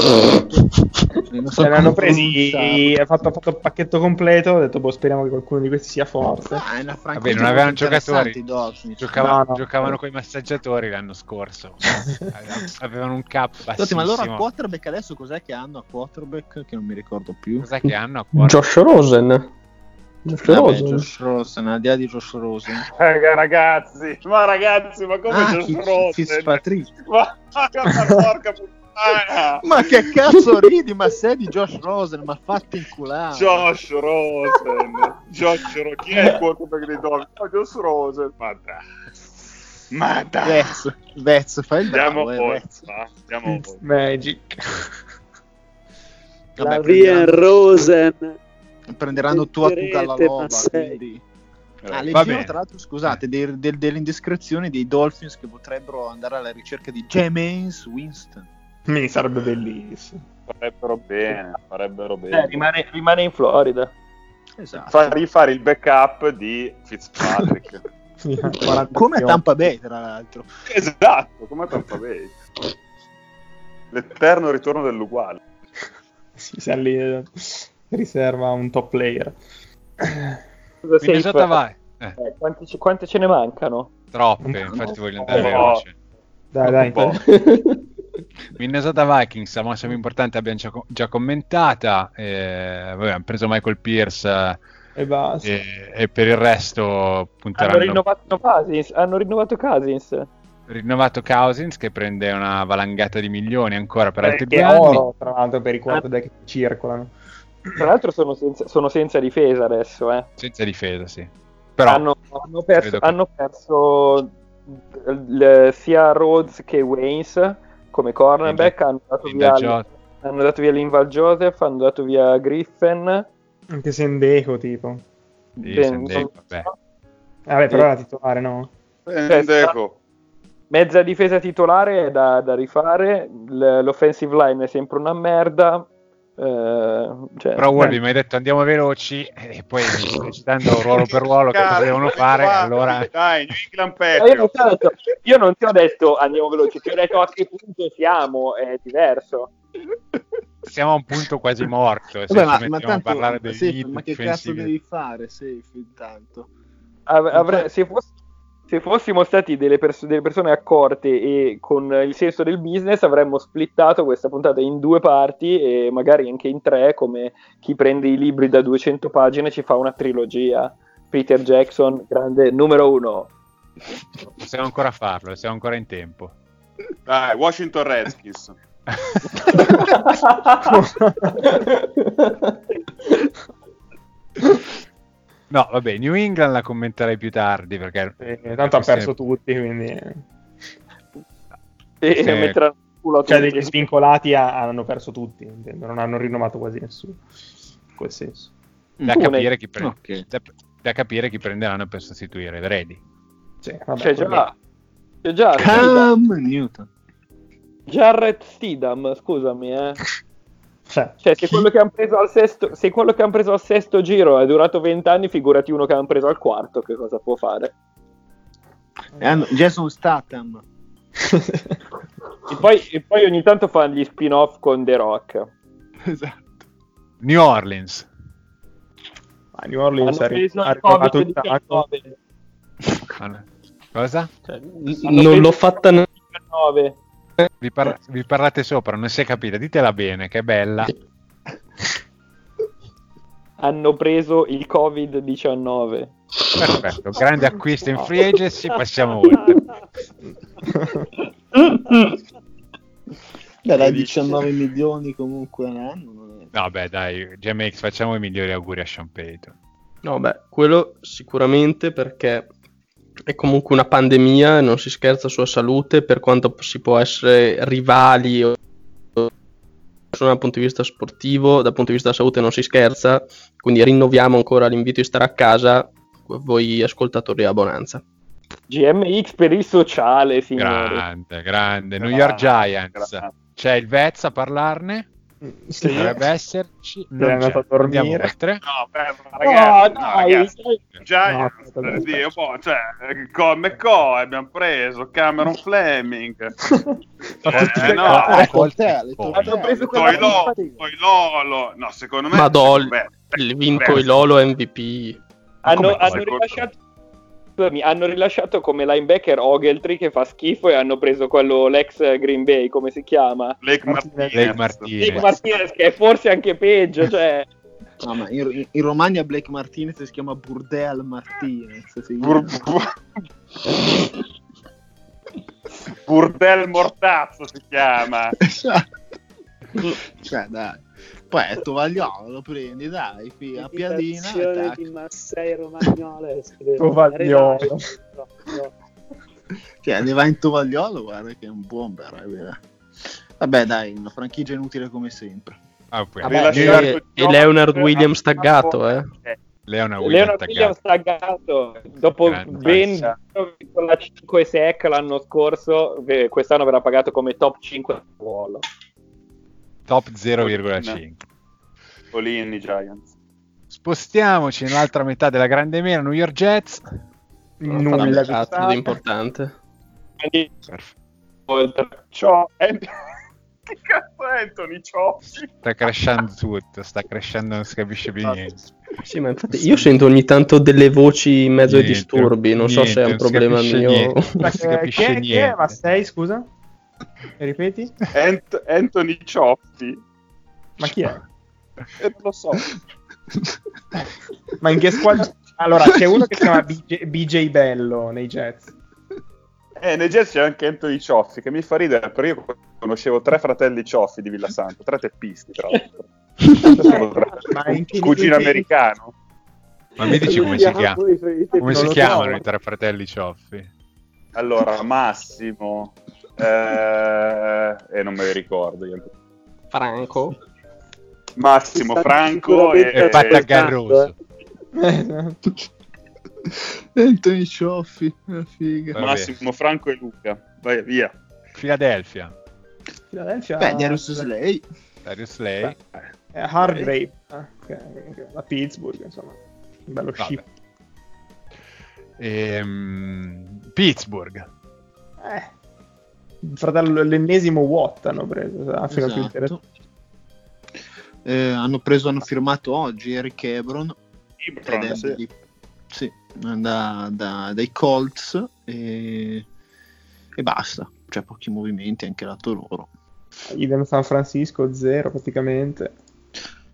So Se ne hanno come presi, ha fatto, ha fatto il pacchetto completo. Ho detto, boh, speriamo che qualcuno di questi sia forte. Ah, Vabbè, non avevano giocatori. i Dolphins. Giocava- No, no. Giocavano con i massaggiatori l'anno scorso. Avevano un cap bassissimo. ma allora a quarterback adesso cos'è che hanno a quarterback? Che non mi ricordo più. Cos'è che hanno a quarterback? Josh Rosen. Josh Vabbè, Rosen. Josh Rosen, al di là di Josh Rosen. Eh, ragazzi, ma ragazzi, ma come Ah, Josh Rosen? Fitzpatrick. Ma, ma porca puttana! Ma che cazzo ridi? Ma sei di Josh Rosen? Ma fatti inculare. Josh Rosen, Josh Rosen, chi è il quarterback dei Dolphins? Oh, Josh Rosen, ma dai, ma dai, Vez, Vez, fai il andiamo bravo, eh, oltre, Vez. va, andiamo. Magic. La Vabbè, Via prenderanno, Rosen. prenderanno tu a tu alla ma loba. Quindi... Ah, Va leggevo bene. tra l'altro, scusate, dei- del- delle indiscrezioni dei Dolphins che potrebbero andare alla ricerca di James Winston. Mi sarebbe bellissimo. Farebbero bene, farebbero Eh, bene. rimane, rimane in Florida. Esatto. Fa rifare il backup di Fitzpatrick. 40 Come a. Tampa Bay, tra l'altro. esatto, come a Tampa Bay. L'eterno ritorno dell'uguale. Si sa lì, riserva un top player. Cosa sei- vai. Eh, Eh, quanti quante ce ne mancano? troppe, infatti voglio andare No. veloce. Dai, dai. Minnesota Vikings, la mossa più importante abbiamo già, già commentata. eh, vabbè, hanno preso Michael Pierce E basta. e, e per il resto Hanno punteranno. rinnovato Cousins. Hanno rinnovato Cousins. rinnovato Cousins che prende una valangata di milioni ancora per Eh, altri due anni. oro, tra l'altro, per i quarterback che circolano. Tra l'altro sono senza, sono senza difesa adesso. Eh. Senza difesa, sì. Però hanno, hanno perso, che- hanno perso l- sia Rhodes che Waynes come cornerback. Hanno dato, via, hanno dato via Linval Joseph, hanno dato via Griffin. Anche Sendeco, tipo. sì, Sendeco, vabbè. Vabbè, però era titolare, no? Endeco. Mezza difesa titolare è da, da rifare, l- l'offensive line è sempre una merda. Eh, cioè, Però Wolby mi hai detto andiamo veloci e poi mi stai citando ruolo per ruolo che cosa devono fare, allora Dai, New England Eh, io, non Patriots. ti ho detto, io non ti ho detto andiamo veloci, ti ho detto a che punto siamo, è diverso. siamo a un punto quasi morto se Vabbè, ma, ci ma mettiamo a tanto, parlare dei Safe, ma che cazzo devi fare, Safe, intanto? Av- avre- se, foss- se fossimo stati delle, pers- delle persone accorte e con il senso del business avremmo splittato questa puntata in due parti e magari anche in tre come chi prende i libri da 200 pagine ci fa una trilogia. Peter Jackson, grande numero uno. possiamo ancora farlo, siamo ancora in tempo. Dai, Washington Redskins. No, vabbè, New England la commenterei più tardi perché Eh, tanto ha perso tutti, quindi... E Sì. metteranno culo a Cioè, tutti. degli svincolati ha- hanno perso tutti, intendo, non hanno rinnovato quasi nessuno. In quel senso. da capire, chi pre- Ok. da, da capire chi prenderanno per sostituire Brady. Sì, vabbè, C'è già, c'è già. Cam Newton. Jarrett Steedham, scusami, eh. Cioè, Cioè, se quello che hanno preso al sesto, se quello che hanno preso al sesto giro è durato 20 anni, figurati uno che hanno preso al quarto, che cosa può fare? E hanno Jason Statham. E poi, e poi ogni tanto fa gli spin-off con The Rock. esatto. New Orleans. a New Orleans Hanno preso ha rinnovato il tanto. Covid-19. Ah, Cosa? Cioè, non l'ho fatta n- 19. Vi, par- vi parlate sopra, non si è capita, ditela bene, che è bella. Hanno preso il Covid-19. Perfetto, grande acquisto in free agency, passiamo oltre. Beh, dai 19 milioni comunque è- No, beh, dai, GMX, facciamo i migliori auguri a Sean Payton. No, beh, quello sicuramente perché è comunque una pandemia non si scherza sulla salute per quanto si può essere rivali o dal punto di vista sportivo, dal punto di vista della salute non si scherza, quindi rinnoviamo ancora l'invito di stare a casa voi ascoltatori della Bonanza. GMX per il sociale, signori. Grande, grande. New York Giants. Grande. C'è il Vez a parlarne? Sì. Dovrebbe esserci. è Non andato c'è. a dormire. Oltre. No, beh, ma No, ragazzi, no, dai, ragazzi. dai. Giants, No, Dio, poi, cioè, come co abbiamo preso Cameron Fleming, eh, no, Eh, eh, poi- coltelli. Hanno preso quella poi Lolo, poi Lolo, no, secondo me, Madol, beh, il vinco beh, il Lolo MVP. Hanno, hanno rilasciato, scusami, hanno rilasciato come linebacker Ogletree che fa schifo e hanno preso quello l'ex Green Bay, come si chiama? Blake Martinez. Blake Martinez. Nick Martinez, che è forse anche peggio, cioè... No, ma in, in Romagna Blake Martinez si chiama Burdel Martinez. si chiama. bur- Burdel Mortazzo si chiama. Esatto. cioè, dai. Poi è Tovagliolo, lo prendi, dai, fi- a piadina. e tac. di Massei Romagnoleschi. Tovagliolo. No, no. Cioè, ne va in Tovagliolo, guarda che è un bomber. è vero. Vabbè, dai, una franchigia inutile come sempre. Ah, Vabbè, York- e Leonard Williams taggato, eh. Leona Williams Leonard Williams taggato dopo ben 0,5 sec l'anno scorso, eh, quest'anno verrà pagato come top 5 ruolo. Top 0,5. Olin, i Giants. Spostiamoci nell'altra metà della grande mela, New York Jets. Non Nulla di importante. Oltre- An- che cazzo è Anthony Cioffi? Sta crescendo tutto, sta crescendo, non si capisce più niente. Sì, ma infatti io sento ogni tanto delle voci in mezzo ai Niente, disturbi, non so se è un niente, problema mio. niente. Non si capisce è? niente. Ma sei, scusa? Ripeti? Ant- Anthony Cioffi? Ma chi è? Eh, non lo so. Ma in che squadra? Allora, c'è uno che si chiama BJ, BJ Bello nei Jets. Eh, nei Jets c'è anche Anthony Cioffi, che mi fa ridere, perché io conoscevo tre fratelli Cioffi di Villasanto, tre teppisti, tra l'altro. Sono tre- Ma in che- Cugino americano. Ma mi dici come si chiama? Come si chiamano i tre fratelli Cioffi? Allora, Massimo, eh, e non me li ricordo. io. Franco. Massimo, Franco e, sicuramente E Patta ascoltando, Garroso. eh. Anthony Cioffi, una figa. Vabbè. Massimo Franco e Luca. Vai via. Philadelphia, Philadelphia Beh, Darius Slay. Darius Slay. Hargrave, eh, che- che- la Pittsburgh, insomma. Un bello Vabbè. ship. Ehm, Pittsburgh. Eh, fratello, l'ennesimo Watt hanno preso, interessante. Esatto. Eh, hanno preso, hanno firmato oggi Eric Ebron Ibron, ed è sì. di- sì, da- da- dai Colts e, e basta. C'è pochi movimenti anche lato loro. Idem San Francisco, zero praticamente.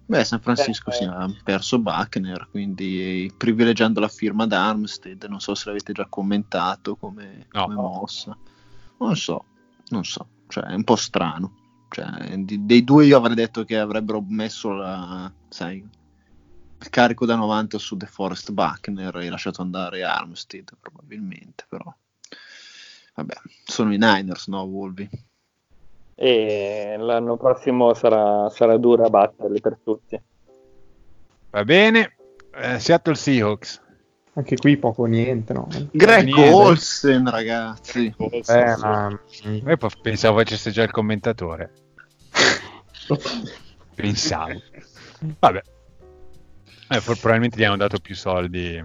Beh, San Francisco Eh, si ha perso Buckner, quindi privilegiando la firma da Armstead. Non so se l'avete già commentato come, No. come mossa. Non so, non so, cioè è un po' strano. Cioè, di- dei due io avrei detto che avrebbero messo la, sai, il carico da 90 su The Forest Buckner e lasciato andare Armstead probabilmente, però vabbè, sono i Niners, no, Wolvi? E l'anno prossimo sarà, sarà dura batterli per tutti. Va bene. Eh, Seattle Seahawks. Anche qui poco o niente, no? Greg Niente. Olsen, ragazzi. Eh, ma... Io pensavo facesse già il commentatore. Pensavo. Vabbè. Eh, for- probabilmente gli hanno dato più soldi.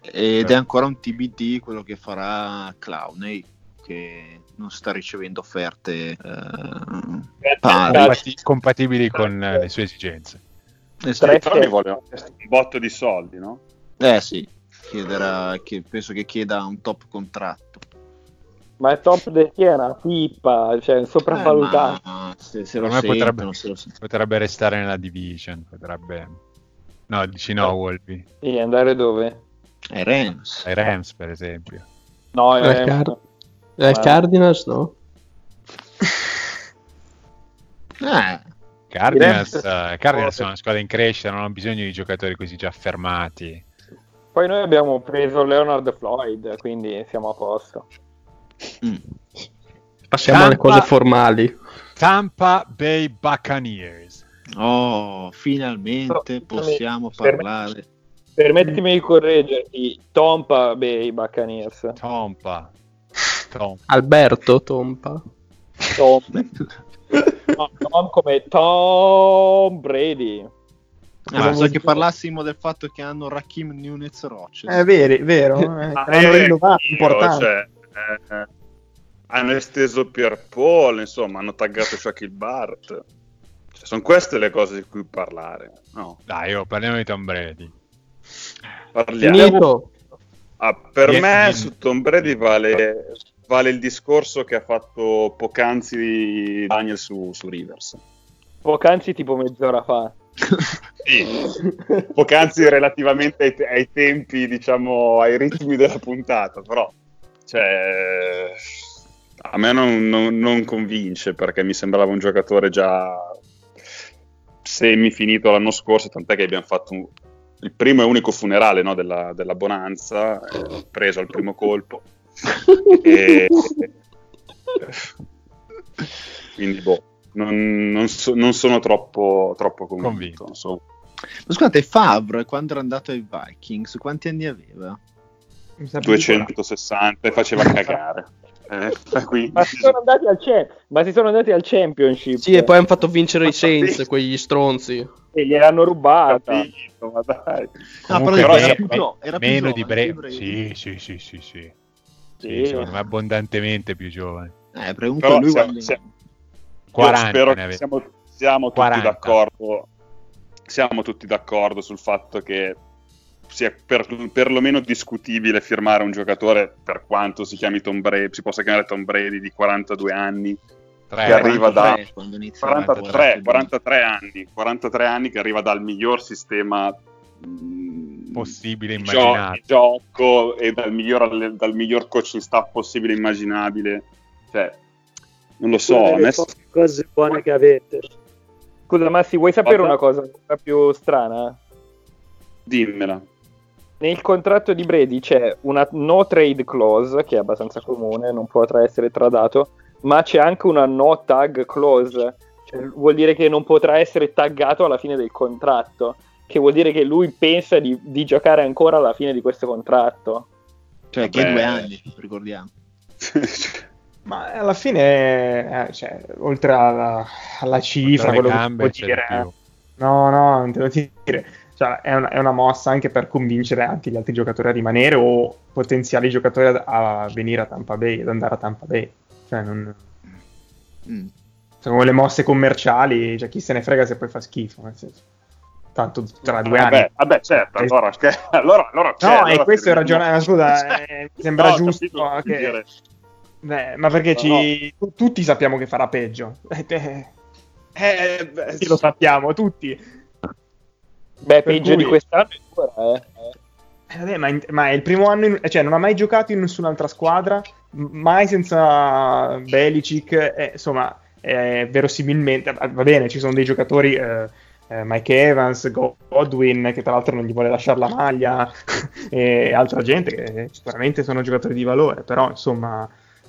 Ed è ancora un TBD quello che farà Clowney, che non sta ricevendo offerte eh, compati- compatibili con eh, le sue esigenze. Esatto. Però mi vuole un botto di soldi, no? Eh sì, chiederà, che penso che chieda un top contratto. Ma è top del chi è una pippa, cioè sopravvalutato. Eh, ma se, se lo me potrebbe, sentono, se lo sentono. potrebbe restare nella division. Potrebbe... No, dici no, Wolby. Sì, andare dove? Ai Rams. Ai Rams, per esempio. No, Eh, eh, Car- Eh, Ma- Cardinals, no? Eh, Cardinals, Rams- eh, Cardinals sono una squadra in crescita, non hanno bisogno di giocatori così già affermati. Poi noi abbiamo preso Leonard Floyd, quindi siamo a posto. mm. Passiamo alle Tampa- cose formali. Tampa Bay Buccaneers. Oh, finalmente No, possiamo per me- parlare. Permettimi di correggerti, Tompa Bay Buccaneers. Tompa. Tom. Alberto Tompa. Tom. No, Tom come Tom Brady. Ah, so che parlassimo del fatto che hanno Rakim Nunez Roches. È vero, vero. Eh, Ah, hanno eh, rinnovato, io, importante. cioè, eh, hanno esteso Pierre Paul, insomma, hanno taggato Shaquille Bart. Cioè, sono queste le cose di cui parlare. No, Dai, oh, parliamo di Tom Brady. parliamo. Finito. Ah, per Yes, me yes. su Tom Brady vale, vale il discorso che ha fatto poc'anzi Daniel su, su Rivers. Poc'anzi tipo mezz'ora fa. Sì, poc'anzi relativamente ai, te- ai tempi, diciamo, ai ritmi della puntata, però cioè, a me non, non- non convince perché mi sembrava un giocatore già semi-finito l'anno scorso, tant'è che abbiamo fatto un- il primo e unico funerale no, della, della Bonanza, eh, preso al primo colpo. E- quindi, boh, non, non so- non sono troppo, troppo convinto. Convinto. non so. Ma Scusate, Favre, quando era andato ai Vikings, quanti anni aveva? Mi sa più di 260 e faceva cagare. Eh, Ma si sono andati al, cha- ma si sono andati al Championship. Sì, e poi hanno fatto vincere i Ma Saints, sì. quegli stronzi. E gliel'hanno rubata. Capito, ma dai. Ah, Comunque, però era più gio- era più meno giovane, di più Brady. Sì, sì, sì, sì, sì. Sì. Sì, secondo me abbondantemente più giovane. Eh, però comunque Però lui siamo- siamo- 40 spero ne che siamo, siamo tutti 40. d'accordo. Siamo tutti d'accordo sul fatto che sia per, perlomeno discutibile firmare un giocatore per quanto si chiami Tom Brady, si possa chiamare Tom Brady di 42 anni, Tre, che arriva da 43, quando inizia a 43, lavorare. 43 anni, 43 anni che arriva dal miglior sistema mh, possibile di gio- gioco e dal miglior, dal miglior coaching staff possibile immaginabile. Cioè, non lo so, a me- cose buone che avete. Scusa, Massi, vuoi sapere Vabbè. una cosa ancora più strana? dimmela. Nel contratto di Brady c'è una no trade clause, che è abbastanza comune, non potrà essere tradato, ma c'è anche una no tag clause, cioè vuol dire che non potrà essere taggato alla fine del contratto. che vuol dire che lui pensa di, di giocare ancora alla fine di questo contratto. Cioè, che due anni, ricordiamo. Ma alla fine, eh, cioè, oltre alla, alla cifra, quello che gambe, di dire, più. no, no, non te lo dire. Cioè, è, una, è una mossa anche per convincere anche gli altri giocatori a rimanere o potenziali giocatori a, a venire a Tampa Bay, ad andare a Tampa Bay. Cioè, non, Mm. sono le mosse commerciali, cioè chi se ne frega se poi fa schifo, nel senso. Tanto tra due anni. Vabbè, vabbè, certo, allora, allora, allora c'è, No, allora e questo è ragione. ma Scusa, eh, mi sembra No, giusto capito che che. dire. Beh, ma perché No, ci... tu- tutti sappiamo che farà peggio. Eh, eh, Eh, beh, tutti lo sappiamo, tutti. Beh, Per peggio cui- di quest'anno ancora, eh. Eh, vabbè, ma, in- ma è il primo anno, in- cioè non ha mai giocato in nessun'altra squadra, mai senza Belicic, eh, insomma, eh, verosimilmente, va bene, ci sono dei giocatori, eh, eh, Mike Evans, Godwin, che tra l'altro non gli vuole lasciare la maglia, e altra gente che sicuramente sono giocatori di valore, però insomma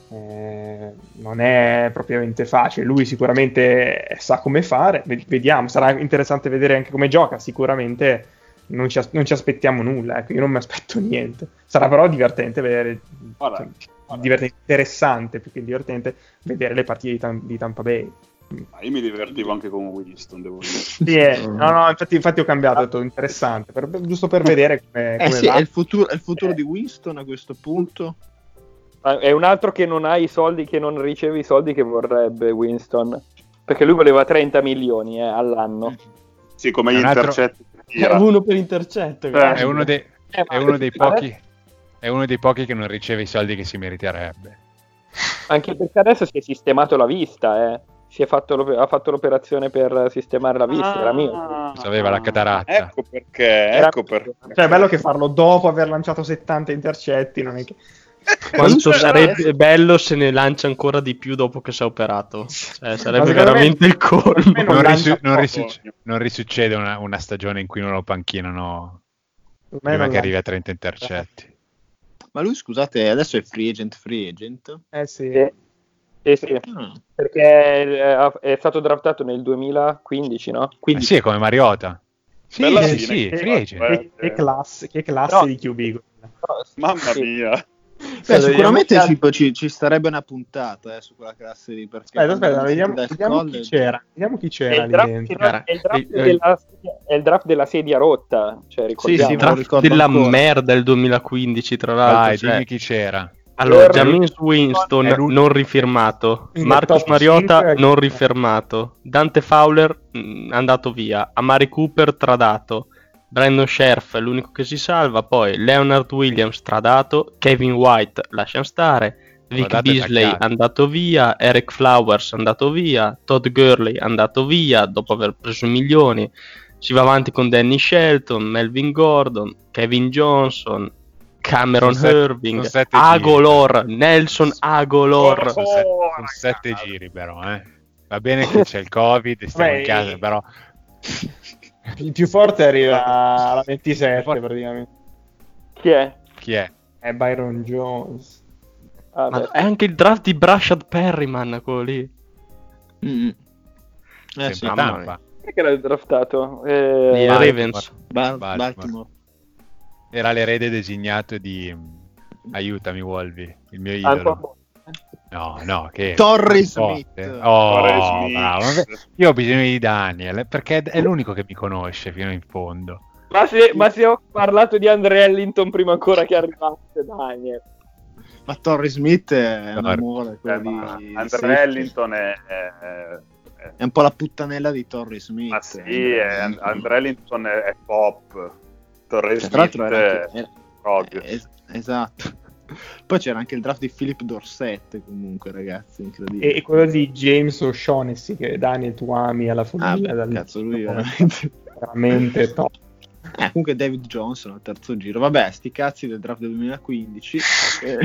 eh, non è propriamente facile, lui sicuramente sa come fare, Ve- vediamo, sarà interessante vedere anche come gioca, sicuramente non ci, as- non ci aspettiamo nulla, ecco, io non mi aspetto niente. Sarà però divertente vedere, Guarda, cioè, guarda. divertente, interessante più che divertente vedere le partite di, Tam- di Tampa Bay. Ah, Io mi divertivo anche con Winston, devo dire. Sì, eh, no, no, infatti, infatti ho cambiato, ho detto interessante, per- giusto per vedere come, Eh sì, va. è il, futuro, è il futuro di Winston a questo punto. Ah, È un altro che non ha i soldi, che non riceve i soldi che vorrebbe Winston. Perché lui voleva 30 milioni eh, all'anno. Sì, come gli un altro- intercetti. È uno per intercetto. Eh, È uno, dei, Eh, è uno pochi. È uno dei pochi che non riceve i soldi che si meriterebbe. Anche perché adesso si è sistemato la vista, eh. Si è fatto l'op- ha fatto l'operazione per sistemare la vista, era mio. Aveva la cataratta. Ecco perché, ecco perché. Cioè, è bello che farlo dopo aver lanciato 70 intercetti, non è che... Quanto sarebbe bello se ne lancia ancora di più dopo che si è operato. Cioè, sarebbe veramente il colmo. me Non, non risu- lancia non risu- non risuccede una, una stagione in cui non lo panchinano prima non che la- arrivi a 30 intercetti. Ma lui, scusate, adesso è free agent, free agent. Eh sì. Sì. Sì, sì, Ah, perché è, è stato draftato nel 2015, no? Quindi sì, è come Mariota. Sì, Bella sì, fine, sì, che- free agent. eh. Che, che classe, che classe No. di QB. quella. Mamma Sì. mia. Beh, Sì, sicuramente ci, ci- ci starebbe una puntata eh, su quella classe lì. Perché Aspetta, aspetta, vediamo, vediamo chi c'era. Vediamo chi È c'era il, lì draft, è il draft eh, della, è il draft della sedia rotta, cioè ricordiamo. sì, Il draft ricordo della ancora. merda del 2015, tra l'altro. Dai, cioè- dimmi chi c'era. Allora, James Winston È non rifirmato, Marcus Mariota 5, non rifirmato, Dante Fowler mh, andato via, Amari Cooper tradato, Brandon Scherf è l'unico che si salva, poi Leonard Williams tradato, Kevin White lasciamo stare, Vic Guardate Beasley andato via, Eric Flowers andato via, Todd Gurley andato via dopo aver preso milioni, si va avanti con Danny Shelton, Melvin Gordon, Kevin Johnson, Cameron Sono sette- Irving, sono sette giri. Agolor, Nelson Agolor. Sono, se- sono sette giri, però. Eh. Va bene che c'è il Covid, stiamo Vabbè, in casa, però. Il più forte arriva alla 27 praticamente. Chi è? Chi è? È Byron Jones. Ah, Ma è anche il draft di Brashad Perryman, quello lì. Mm. Eh, sì, Tampa. Chi è che l'ha draftato? Eh, Baltimore. Ravens. Bal- Baltimore. Baltimore. Era l'erede designato di... Aiutami, Wolvi, il mio Antoine idolo. No, no, che... Forte. Smith. Oh, Torrey Smith. bravo. Io ho bisogno di Daniel, perché è l'unico che mi conosce fino in fondo. Ma se, ma se ho parlato di Andre Ellington prima ancora che arrivasse Daniel. Ma Torrey Smith è un amore. Eh, di- di Andre safety. Ellington è, è- è- È un po' la puttanella di Torrey Smith. ma sì, è- Andre Ellington è, è pop. Cioè, tra Smith l'altro era è anche- era- prog. es- esatto. Poi c'era anche il draft di Philip Dorsett, comunque, ragazzi, incredibile. E, e quello di James O'Shaughnessy che Daniel tu ami alla Ah, follia. dal- cazzo, lui veramente. veramente top. Eh, comunque David Johnson al terzo giro. Vabbè, sti cazzi del draft del 2015. Eh,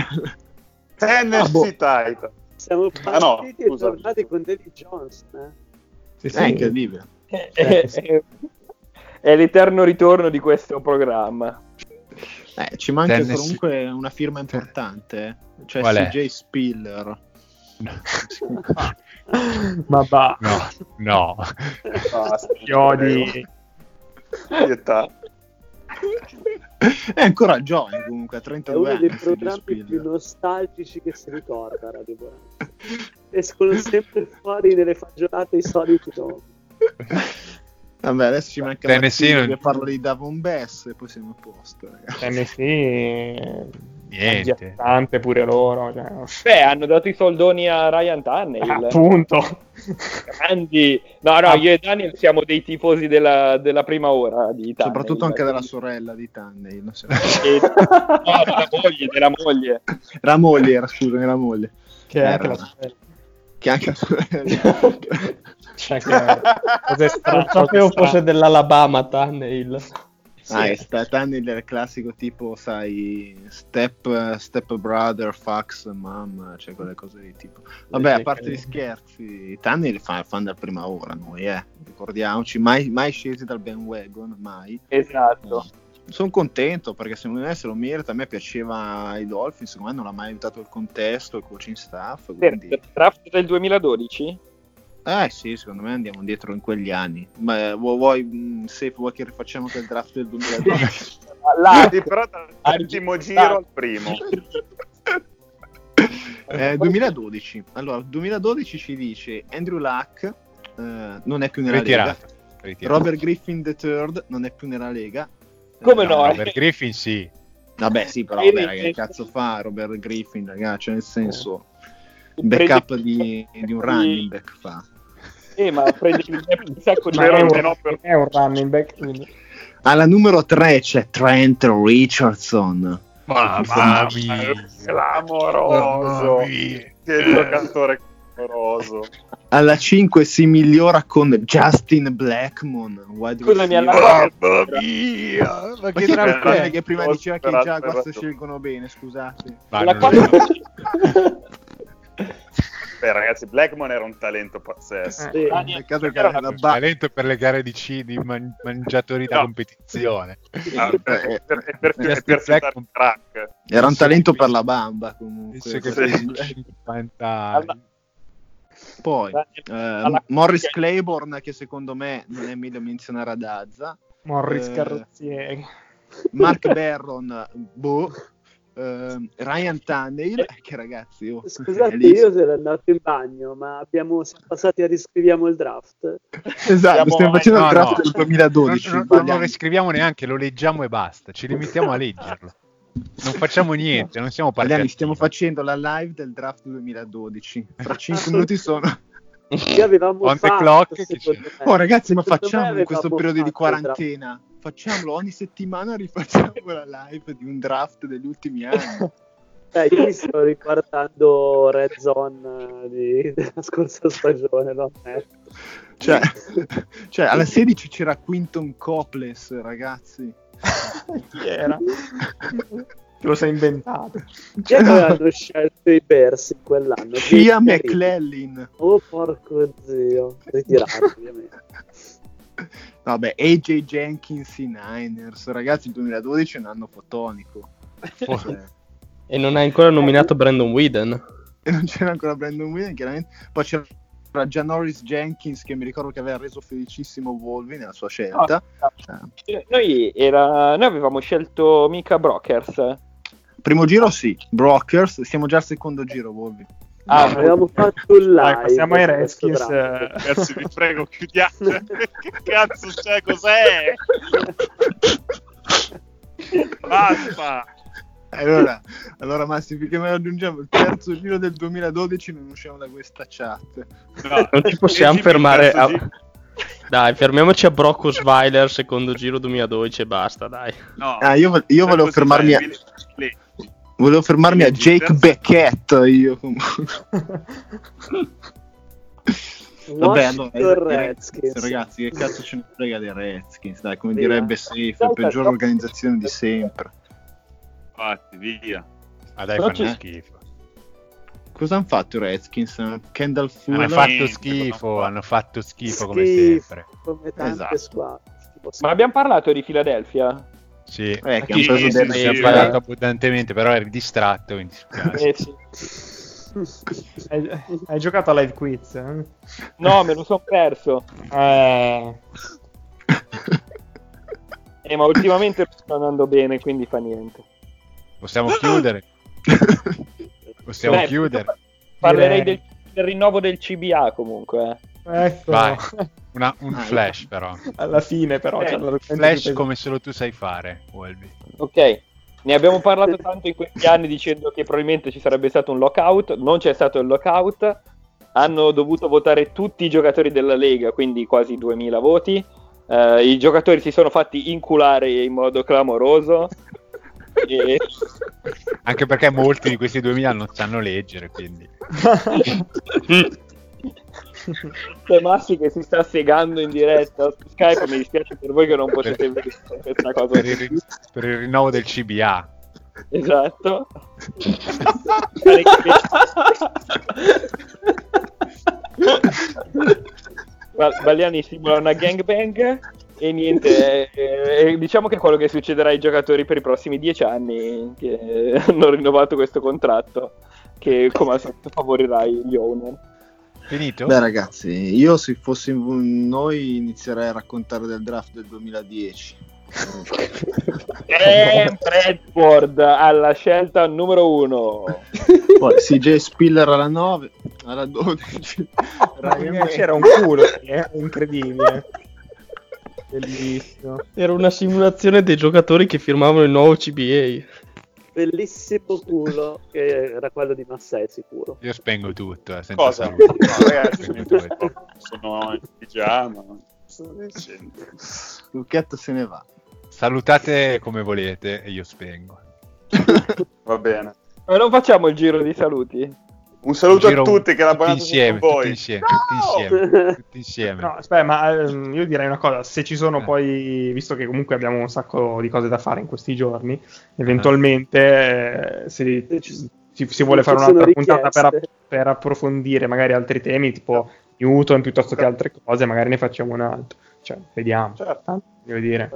Tennessee Ah, boh. Titan. Siamo Ah, no, partiti e tornati con David Johnson. Eh? Sì, è sì. incredibile. È, è- è l'eterno ritorno di questo programma. Eh, ci manca Tennessee- comunque una firma importante, eh. cioè Qual è? CJ Spiller. Ma va, No, no. Basta. ti odi. di età. È ancora giovane comunque, a È 32 uno anni. dei Steven programmi Spielberg. più nostalgici che si ricorda Radio. Escono sempre fuori nelle fagiolate i soliti nomi. Vabbè, adesso ci manca Tennessee non- che parla di Davon Bess e poi siamo a posto, ragazzi. Tennessee Niente. agghiattante pure loro. Cioè, Beh, hanno dato i soldoni a Ryan Tannehill. appunto. Grandi. No, no, io e Daniel siamo dei tifosi della, della prima ora di Tannehill. Soprattutto anche della sorella di Tannehill. non so. E- No, della moglie, della moglie. La moglie era, scusami, la moglie. Che è anche la Che anche la sorella. cioè, che Non sapevo fosse dell'Alabama Tannehill. Ah, è sta- Tannehill è il classico tipo, sai, step, step brother, fax, mom, cioè quelle cose di tipo. Vabbè, a parte gli scherzi, Tannehill fa fan dal prima ora, noi, eh. Ricordiamoci, mai, mai scesi dal bandwagon, mai. Esatto. Sono contento perché secondo me se lo merita. A me piaceva i Dolphins, secondo me non ha mai aiutato il contesto, il coaching staff. Quindi... Per draft del 2012? Eh sì, secondo me andiamo dietro in quegli anni. Ma eh, vu- vuoi, mh, Safe, vuoi che rifacciamo il draft del 2012? Là, Sì, però dall'ultimo giro al primo. Eh, 2012. Allora, 2012 ci dice Andrew Luck eh, non è più nella Ritirato. Lega. Ritirato. Robert Griffin III non è più nella Lega. Come Eh, no? Robert Griffin sì. Vabbè, sì, però vabbè, che cazzo fa Robert Griffin, ragazzi? Cioè, nel senso, backup di, di un running back fa. Eh, ma prendi un sacco di un, però per- è un running back. quindi- Alla numero 3 c'è Trent Richardson. Mamma mia. Clamoroso. Mamma mia. Che giocatore clamoroso. Alla 5 si migliora con Justin Blackmon. receiver. alla- Mamma mia. Ma che è? che prima Ho diceva che i Jaguars scelgono bene, scusate. Ma La non quale- lo so. Beh, ragazzi, Blackmon era un talento pazzesco. Sì. Daniel, Peccato che era era ba- talento per le gare di, ci- di man- mangiatori da No. competizione. Ah, per, per, per, Blackmon. crack. Era un Sì, talento sì. per la bamba comunque. Che Sì. sia 50 anni. Poi eh, Morris Claiborne che secondo me non è meglio menzionare ad Azza. Morris Eh, Carrozzieri. Mark Barron, boh. Eh, Ryan Tannehill, che ragazzi, oh, Scusate, io sono andato in bagno, ma abbiamo, siamo passati a riscriviamo il draft. Esatto, Siamo- stiamo facendo no, il draft no. del 2012. Non, non- non lo riscriviamo neanche, lo leggiamo e basta. Ci limitiamo a leggerlo. Non facciamo niente, non siamo partiti. stiamo facendo la live del draft 2012. Fra 5 minuti sono. Che avevamo On fatto, clock. Oh, ragazzi, ma facciamo in questo periodo di quarantena. Facciamolo ogni settimana, rifacciamo la live di un draft degli ultimi anni. Eh, io mi sto riguardando Red Zone eh, di- della scorsa stagione, no? Eh. Cioè, cioè, alla 16 c'era Quinton Coples, ragazzi. Chi era? Che lo sei inventato. Chi è che avevano scelto i Bears in quell'anno? Cia Chi- McClellan. Oh, porco zio. Ritirato, ovviamente. Vabbè, AJ Jenkins i Niners. Ragazzi, il 2012 è un anno fotonico. Cioè, E non hai ancora nominato Brandon Whedon. e non c'era ancora Brandon Williams, chiaramente. Poi c'era Janoris Jenkins, che mi ricordo che aveva reso felicissimo Volvi nella sua scelta. Eh, Noi, era... Noi avevamo scelto Mika Brokers. Primo giro sì, Brokers, siamo già al secondo giro, Volvi. Ah, avevamo fatto un live. Dai, passiamo ai Redskins. eh, Ragazzi, vi prego, chiudiate. che cazzo c'è? Cos'è? Basta. Allora, allora Massi, finché me lo aggiungiamo il terzo giro del 2012 non usciamo da questa chat. No, Non ci possiamo il fermare a... giro. Dai, fermiamoci a Brock Osweiler, secondo giro 2012 e basta, dai. No, Ah, io, io volevo Così, fermarmi a, Billy- volevo fermarmi a Jake Beckett, io comunque. Vabbè, allora, i Redskins. ragazzi, che cazzo ce ne frega dei Redskins? Dai, come Sì, direbbe eh. Safe, la peggiore organizzazione di sempre. Infatti, via. Ma dai, Però fanno schifo. Cosa hanno fatto i Redskins? Kendall Hanno Fuller? fatto niente, schifo, hanno fatto schifo come Schifo, sempre. Come tante Esatto. squadre. Ma abbiamo parlato di Philadelphia? Sì, Eh, che Sì, preso sì, delle sì, sì. parlato abbondantemente, però eri distratto. quindi. Eh, sì. hai, hai giocato a live quiz? eh? No, me lo sono perso. Eh, Eh, ma ultimamente sta andando bene, quindi fa niente. Possiamo chiudere. Possiamo Beh, chiudere. Parlerei del, del rinnovo del CBA comunque. eh. Ecco. Vai. Una- un Ah, flash però. Alla fine, però. Eh, c'è l'argomento Flash come solo tu sai fare, Wolby. Ok, ne abbiamo parlato tanto in questi anni dicendo che probabilmente ci sarebbe stato un lockout, non c'è stato il lockout, hanno dovuto votare tutti i giocatori della Lega, quindi quasi 2000 voti, Eh, i giocatori si sono fatti inculare in modo clamoroso. e... Anche perché molti di questi 2000 non sanno leggere, quindi. C'è Massi che si sta segando in diretta su Skype, mi dispiace per voi che non potete vedere questa cosa. Per il, per il rinnovo del CBA. Esatto. Ba- Baliani simula una gangbang e niente, eh, eh, diciamo che è quello che succederà ai giocatori per i prossimi dieci anni che hanno rinnovato questo contratto, che come al solito favorirà gli owner. Finito? Beh ragazzi, io se fossi noi inizierei a raccontare del draft del 2010. Cam Bradford alla scelta numero uno. Poi CJ Spiller alla 9, alla 12. Ryan C'era un culo, eh, incredibile. Bellissimo. Era una simulazione dei giocatori che firmavano il nuovo CBA. Bellissimo culo, che era quello di Massè sicuro. Io spengo tutto. eh, senza Cosa? saluto. No, ragazzi, Spengo tutto. sono in pigiama. Dicendo. Lucchetto se ne va. Salutate come volete e io spengo. Va bene. Ma non facciamo il giro di saluti? Un saluto Giro a tutti che la tutti banata insieme, con voi. tutti insieme, tutti insieme, tutti insieme. No, aspetta, ma ehm, io direi una cosa, se ci sono Eh. poi, visto che comunque abbiamo un sacco di cose da fare in questi giorni, eventualmente eh, se si, si vuole fare un'altra puntata per, per approfondire magari altri temi, tipo Newton piuttosto che altre cose, magari ne facciamo un altro. Cioè, vediamo. Certo. Tanto, voglio dire.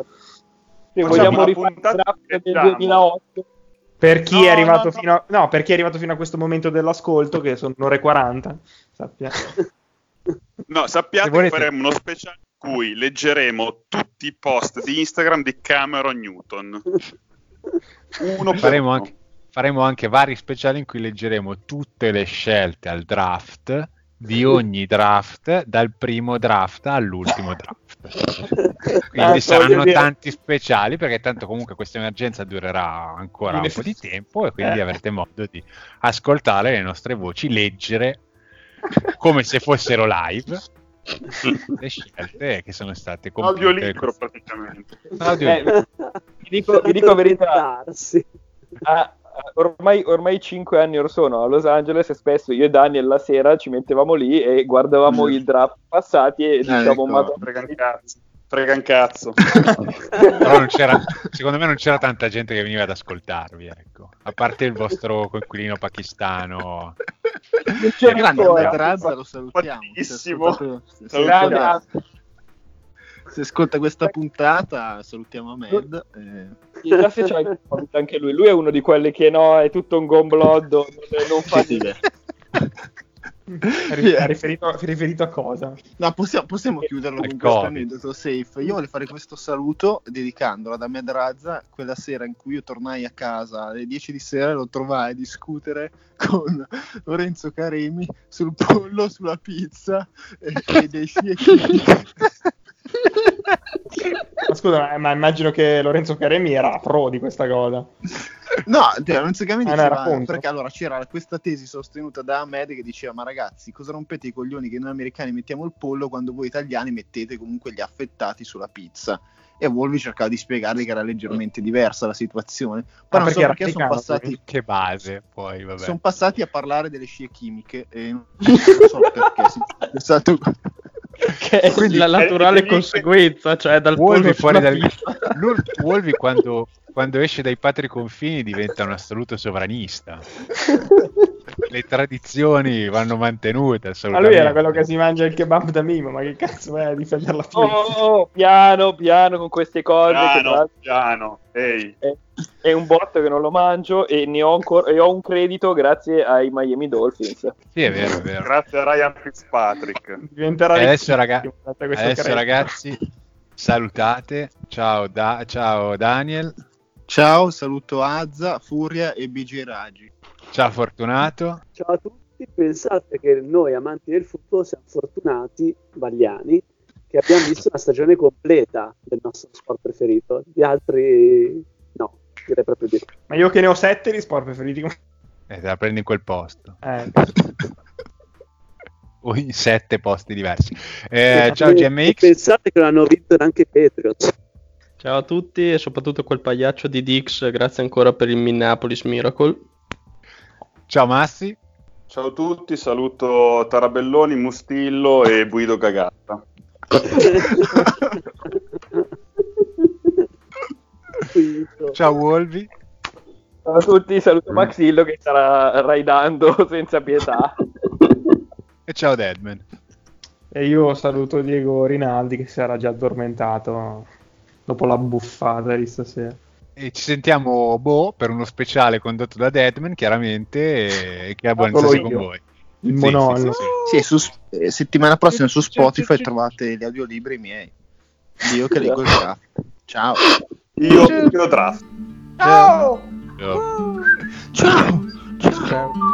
Se vogliamo rifare il draft del diciamo. 2008. Per chi, No, è arrivato no, no. Fino a, no, per chi è arrivato fino a questo momento dell'ascolto, che sono un'ora e 40, sappia. No, sappiate che faremo uno speciale in cui leggeremo tutti i post di Instagram di Cameron Newton. Uno Faremo anche, faremo anche vari speciali in cui leggeremo tutte le scelte al draft di ogni draft, dal primo draft all'ultimo draft. Quindi Ah, saranno tanti speciali perché tanto comunque questa emergenza durerà ancora un po' di tempo e quindi Eh. avrete modo di ascoltare le nostre voci, leggere come se fossero live le scelte che sono state compiute. Audiolibro praticamente. Audiolibro. Eh, vi dico, vi dico la verità. Documentarsi. Ormai, ormai 5 anni or sono a Los Angeles e spesso io e Daniel la sera ci mettevamo lì e guardavamo Mm. i draft passati e diciamo ecco, "Madonna, Frega un cazzo. Frega un cazzo. Però non c'era, secondo me non c'era tanta gente che veniva ad ascoltarvi, ecco. A parte il vostro coinquilino pakistano. c'è Grande ancora." Ahmed Razza lo salutiamo. Ascolta- Se ascolta questa puntata, salutiamo Ahmed. eh, Chissà se c'ha il Covid anche lui. Lui è uno di quelli che no, è tutto un gombloddo, non, non fa ha riferito, riferito a cosa? No, possiamo, possiamo chiuderlo con questo aneddoto safe. Io voglio fare questo saluto dedicandolo ad Ahmed Razza quella sera in cui io tornai a casa alle 10 di sera lo trovai a discutere con Lorenzo Caremi sul pollo, sulla pizza e, e dei fiecchi. Scusa, ma- ma immagino che Lorenzo Caremi era pro di questa cosa. No, Lorenzo Caremi Ah, no, diceva, era contro. perché allora c'era questa tesi sostenuta da Ahmed che diceva ma ragazzi cosa rompete i coglioni che noi americani mettiamo il pollo quando voi italiani mettete comunque gli affettati sulla pizza e Wolvi cercava di spiegargli che era leggermente diversa la situazione poi Ah, non so perché perché sono passati, Che base, poi, vabbè. son passati a parlare delle scie chimiche e non so perché si è stato Che è Quindi la naturale è- conseguenza, cioè dal Wolvi fuori dal... Wolvi quando, quando esce dai patri confini diventa un assoluto sovranista. Le tradizioni vanno mantenute Ma assolutamente. lui era quello che si mangia il kebab da mimo, ma che cazzo vai a difendere la pizza? Oh, piano, piano con queste cose. che tra Piano, piano. Ehi. è, è un botto che non lo mangio e ne ho, ancora, e ho un credito grazie ai Miami Dolphins. Sì, è vero, è vero. Grazie a Ryan Fitzpatrick. Diventerà adesso, raga- Adesso ragazzi salutate. Ciao, da- ciao Daniel. Ciao, saluto Azza, Furia e BG Raggi. Ciao Fortunato. Ciao a tutti, pensate che noi amanti del football siamo fortunati, bagliani, che abbiamo visto una stagione completa del nostro sport preferito. Gli altri no, direi proprio di. Ma io che ne ho sette di sport preferiti. Eh, te la prendi in quel posto. Eh. O in sette posti diversi. Eh, ciao GMX. Pensate che non hanno vinto neanche i Patriots. Ciao a tutti e soprattutto quel pagliaccio di Dix, grazie ancora per il Minneapolis Miracle. Ciao Massi. Ciao a tutti, saluto Tarabelloni, Mustillo e Guido Cagatta. Ciao Wolvi. Ciao a tutti, saluto Maxillo che starà raidando senza pietà. E ciao Deadman. E io saluto Diego Rinaldi che si era già addormentato dopo la buffata di stasera. E ci sentiamo boh per uno speciale condotto da Deadman, chiaramente, e che ha buon senso con voi. Il Sì, monologo. sì, sì, Sì, su, eh, settimana prossima su Spotify trovate gli audiolibri miei. Io che leggo il draft. Ciao. Io, io draft. sì. Ciao. Ciao.